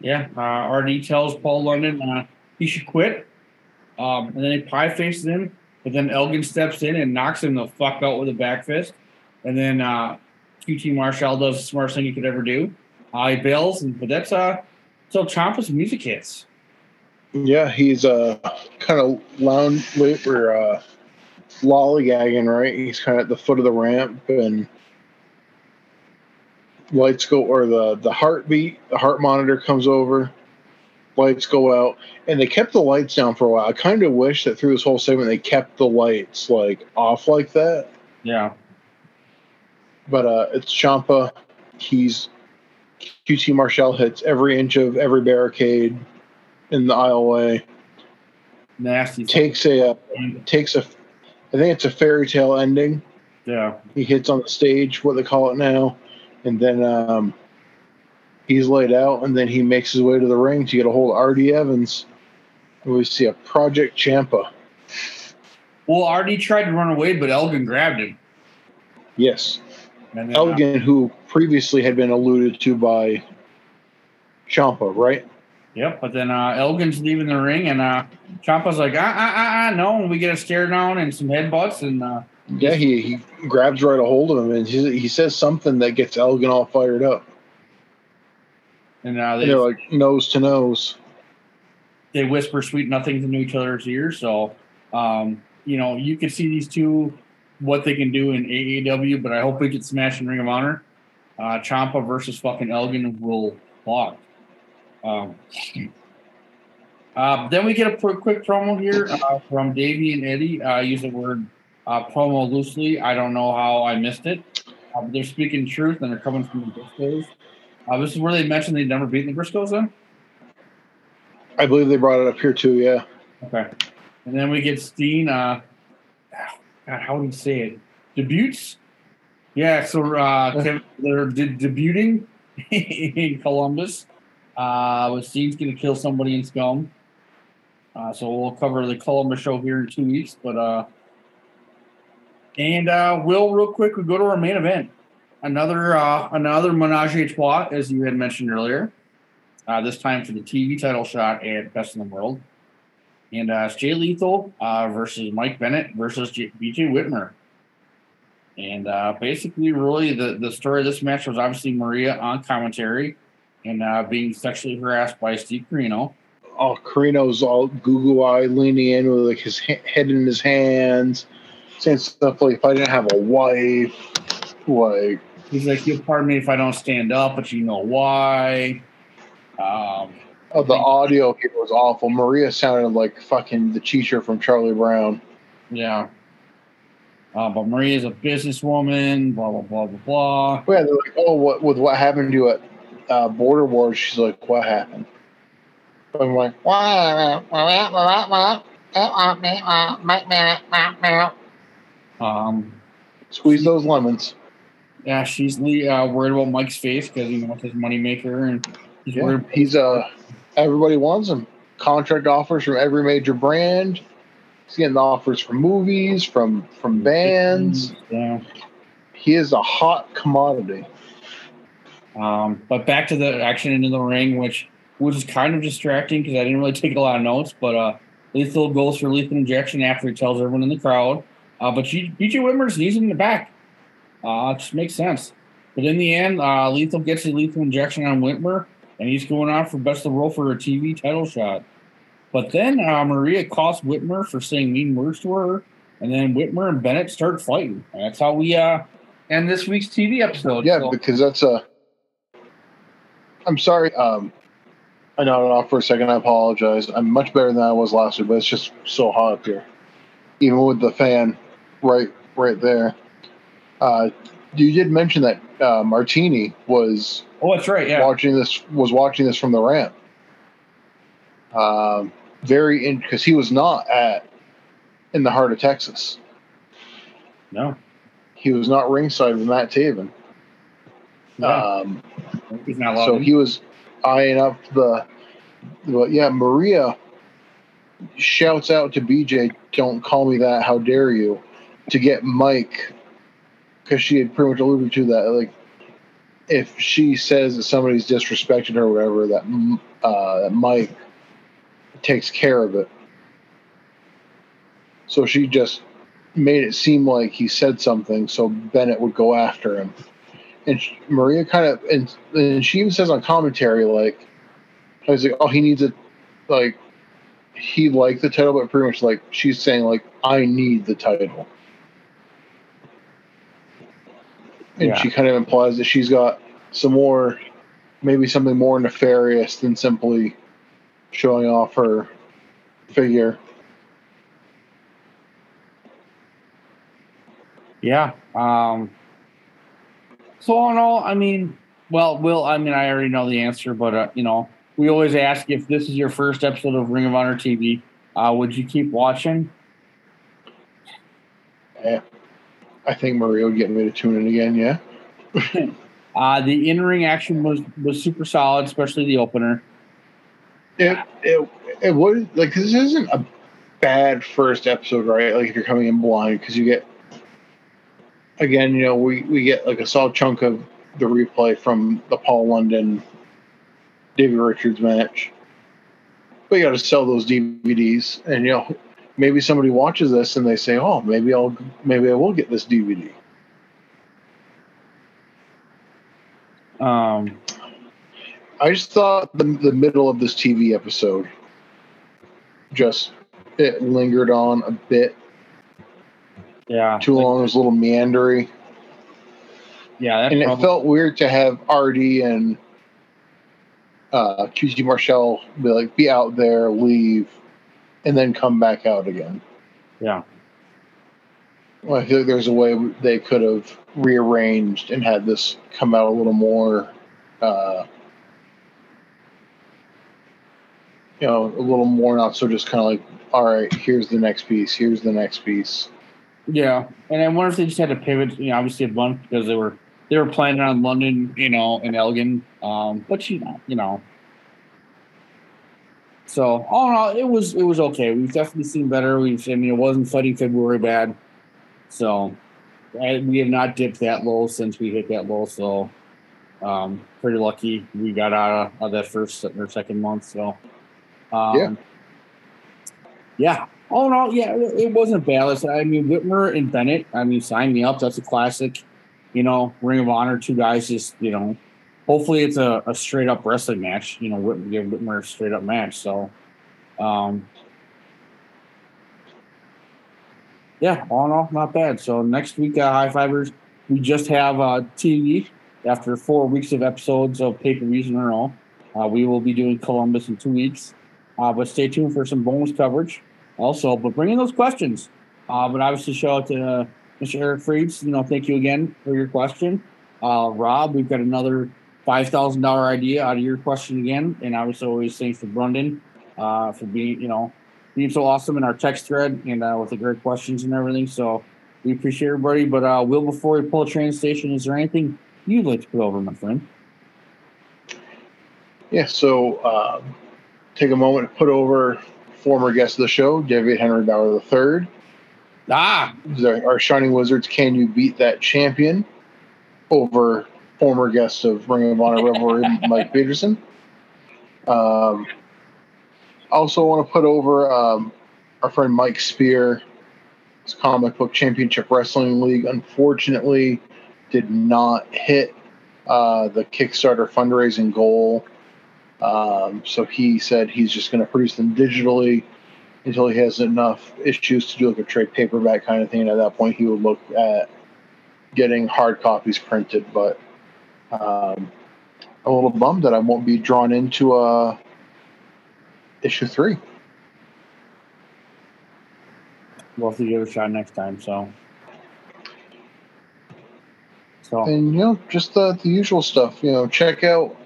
S4: Yeah, uh, RD tells Paul London uh, he should quit. Um, and then he pie faces him, but then Elgin steps in and knocks him the fuck out with a back fist. And then uh, QT Marshall does the smartest thing he could ever do. Uh, he bails, and, but that's uh, so Ciampa's music hits.
S5: Yeah, he's uh kind of lounge or uh lollygagging, right? He's kind of at the foot of the ramp and lights go or the the heartbeat, the heart monitor comes over, lights go out, and they kept the lights down for a while. I kind of wish that through this whole segment they kept the lights like off like that.
S4: Yeah.
S5: But uh it's Ciampa. He's QT Marshall hits every inch of every barricade in the aisleway.
S4: Nasty.
S5: Takes a uh, takes a I think it's a fairy tale ending.
S4: Yeah.
S5: He hits on the stage, what they call it now, and then um, he's laid out, and then he makes his way to the ring to get a hold of R.D. Evans. And we see a Project Ciampa.
S4: Well, Artie tried to run away, but Elgin grabbed him.
S5: Yes.
S4: And then,
S5: Elgin, who previously had been alluded to by Ciampa, right?
S4: Yep, but then uh, Elgin's leaving the ring, and uh, Ciampa's like, ah, ah, ah, ah, no, and we get a stare down and some headbutts, and uh,
S5: Yeah, he, he grabs right a hold of him and he, he says something that gets Elgin all fired up.
S4: and
S5: And
S4: they,
S5: they're like nose to nose.
S4: they whisper sweet nothings into each other's ears. So, um, you know, you can see these two what they can do in AAW, but I hope we get smashed in Ring of Honor. Uh, Ciampa versus fucking Elgin will block. Um, uh, then we get a quick promo here uh, from Davey and Eddie. Uh, I use the word uh, promo loosely. I don't know how I missed it. Uh, but they're speaking truth and they're coming from the Briscoes. Uh, this is where they mentioned they'd never beaten the Briscoes then?
S5: I believe they brought it up here too, yeah.
S4: Okay. And then we get Steen. Uh, God, how would he say it? Debuts? Yeah, so uh, they're de- debuting in Columbus. Uh, but Steen's going to kill somebody in Scum. Uh, so we'll cover the Columbus show here in two weeks. But uh, and uh, Will, real quick, we go to our main event. Another uh, another menage a trois, as you had mentioned earlier. Uh, this time for the TV title shot at Best in the World. And uh, it's Jay Lethal uh, versus Mike Bennett versus J- BJ Whitmer. And uh, basically, really, the, the story of this match was obviously Maria on commentary and uh, being sexually harassed by Steve Corino.
S5: Oh, Corino's all goo goo eye, leaning in with like his he- head in his hands, saying stuff like, "If I didn't have a wife, like
S4: He's like, "You'll pardon me if I don't stand up, but you know why." Um,
S5: oh, the audio here was awful." Maria sounded like fucking the teacher from Charlie Brown.
S4: yeah. Uh, but Maria's a businesswoman, blah, blah, blah, blah, blah.
S5: Yeah, they're like, "Oh, what with what happened to you at uh, Border Wars?" She's like, "What happened?" I'm like,
S4: Um,
S5: "Squeeze those lemons."
S4: yeah, she's uh, worried about Mike's face because you know it's his moneymaker, and he's
S5: Yeah,
S4: worried.
S5: he's uh, everybody wants him. Contract offers from every major brand. He's getting offers from movies, from from bands.
S4: Yeah.
S5: He is a hot commodity.
S4: Um, but back to the action into the ring, which which is kind of distracting because I didn't really take a lot of notes. But uh, Lethal goes for lethal injection after he tells everyone in the crowd. Uh, but BJ Whitmer's knees in the back. Uh, it just makes sense. But in the end, uh, Lethal gets a lethal injection on Whitmer, and he's going on for best of the world for a TV title shot. But then uh, Maria costs Whitmer for saying mean words to her, and then Whitmer and Bennett start fighting. And that's how we uh, end this week's TV episode.
S5: Yeah,
S4: So-
S5: because that's a. I'm sorry. Um, I know it off for a second. I apologize. I'm much better than I was last week, but it's just so hot up here, even with the fan right right there. Uh, you did mention that uh, Martini was.
S4: Oh, that's right. Yeah.
S5: Watching this was watching this from the ramp. Um, very in because he was not at in the heart of Texas.
S4: No.
S5: He was not ringside with Matt Taven. Um,
S4: He's not
S5: so he was eyeing up the. But yeah, Maria shouts out to BJ, "Don't call me that! How dare you!" To get Mike, because she had pretty much alluded to that. Like, if she says that somebody's disrespected her or whatever, that uh, that Mike takes care of it. So she just made it seem like he said something, so Bennett would go after him. And she, Maria kind of, and, and she even says on commentary, like, I was like, oh, he needs it, like, he liked the title, but pretty much like she's saying, like, I need the title. And
S4: Yeah.
S5: she kind of implies that she's got some more, maybe something more nefarious than simply showing off her figure.
S4: Yeah. Um, so all in all, I mean, well, Will, I mean, I already know the answer, but uh, you know, we always ask if this is your first episode of Ring of Honor TV, uh, would you keep watching?
S5: Yeah. I think Maria would get me to tune in again, yeah.
S4: Uh, the in-ring action was was super solid, especially the opener.
S5: It it it was like this isn't a bad first episode, right? Like if you're coming in blind, because you get again, you know, we we get like a solid chunk of the replay from the Paul London Davey Richards match. but you got to sell those DVDs, and you know, maybe somebody watches this and they say, "Oh, maybe I'll, maybe I will get this DVD."
S4: Um,
S5: I just thought the the middle of this TV episode just it lingered on a bit
S4: Yeah.
S5: too long. It was a little meandery,
S4: Yeah,
S5: and it felt weird to have RD and uh, QT Marshall be like be out there, leave, and then come back out again.
S4: Yeah.
S5: Well, I feel like there's a way they could have rearranged and had this come out a little more, uh, you know, a little more not so just kind of like, all right, here's the next piece, here's the next piece.
S4: Yeah, and I wonder if they just had to pivot, you know, obviously a month because they were they were planning on London, you know, and Elgin. Um, but you know, you know. So all in all, it was it was okay. We've definitely seen better. We've I mean it wasn't fighting February bad. So we have not dipped that low since we hit that low. So um pretty lucky we got out of, of that first or second month. So um,
S5: Yeah.
S4: yeah. All in all, yeah, it it wasn't bad. I mean, Whitmer and Bennett. I mean, sign me up. That's a classic. You know, Ring of Honor. Two guys just you know. Hopefully, it's a, a straight up wrestling match. You know, Whitmer, give Whitmer a more straight up match. So, um, yeah, all in all, not bad. So next week, uh, High Fivers, we just have uh, TV after four weeks of episodes of pay per views in a row. Uh, we will be doing Columbus in two weeks, uh, but stay tuned for some bonus coverage also. But bring in those questions. Uh, but obviously, shout out to uh, Mr. Eric Freeds. You know, thank you again for your question. Uh, Rob, we've got another five thousand dollar idea out of your question again, and obviously, always thanks to Brundan uh, for being, you know, being so awesome in our text thread and uh, with the great questions and everything. So we appreciate everybody. But uh, Will, before we pull a train station, is there anything you'd like to put over, my friend?
S5: Yeah, so um, take a moment to put over former guest of the show, David Henry Bauer III.
S4: Ah,
S5: our Shining Wizards. Can you beat that champion? Over former guest of Ring of Honor Revelry, Mike Peterson. Um, I also want to put over um, our friend Mike Spear. His comic book Championship Wrestling League unfortunately did not hit uh, the Kickstarter fundraising goal. Um, so he said he's just going to produce them digitally until he has enough issues to do like a trade paperback kind of thing. And at that point, he would look at getting hard copies printed. But um, a little bummed that I won't be drawn into uh, issue three.
S4: We'll have to give it a shot next time. So, so
S5: And you know, just the, the usual stuff. You know, check out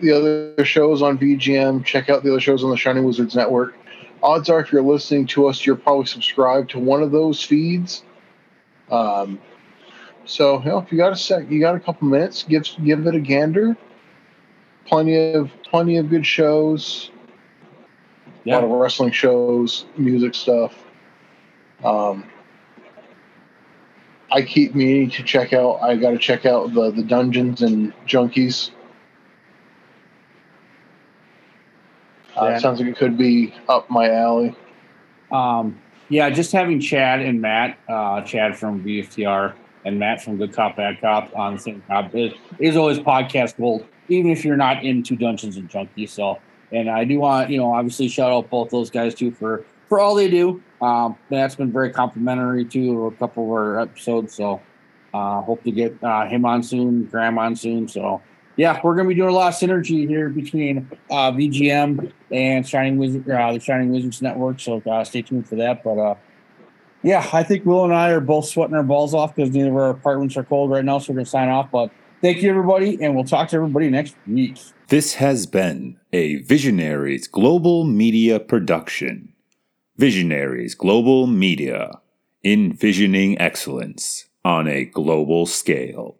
S5: the other shows on VGM. Check out the other shows on the Shining Wizards Network. Odds are, if you're listening to us, you're probably subscribed to one of those feeds. Um, so, you know, if you got a sec, you got a couple minutes, give give it a gander. Plenty of plenty of good shows. A lot of wrestling shows, music stuff. Um, I keep meaning to check out. I got to check out the the dungeons and junkies. Uh,
S4: Yeah.
S5: sounds like it could be up my alley.
S4: Um, yeah, just having Chad and Matt, uh, Chad from VFTR and Matt from Good Cop Bad Cop on same cop is, is always podcast gold, even if you're not into Dungeons and Junkies. So, and I do want you know obviously shout out both those guys too for for all they do. Um, Matt's been very complimentary to a couple of our episodes. So, uh, hope to get uh, him on soon, Graham on soon. So. Yeah, we're gonna be doing a lot of synergy here between uh, VGM and Shining Wizard, uh, the Shining Wizards Network. So uh, stay tuned for that. But uh, yeah, I think Will and I are both sweating our balls off because neither of our apartments are cold right now. So we're gonna sign off. But thank you, everybody, and we'll talk to everybody next week.
S2: This has been a Visionaries Global Media production. Visionaries Global Media, envisioning excellence on a global scale.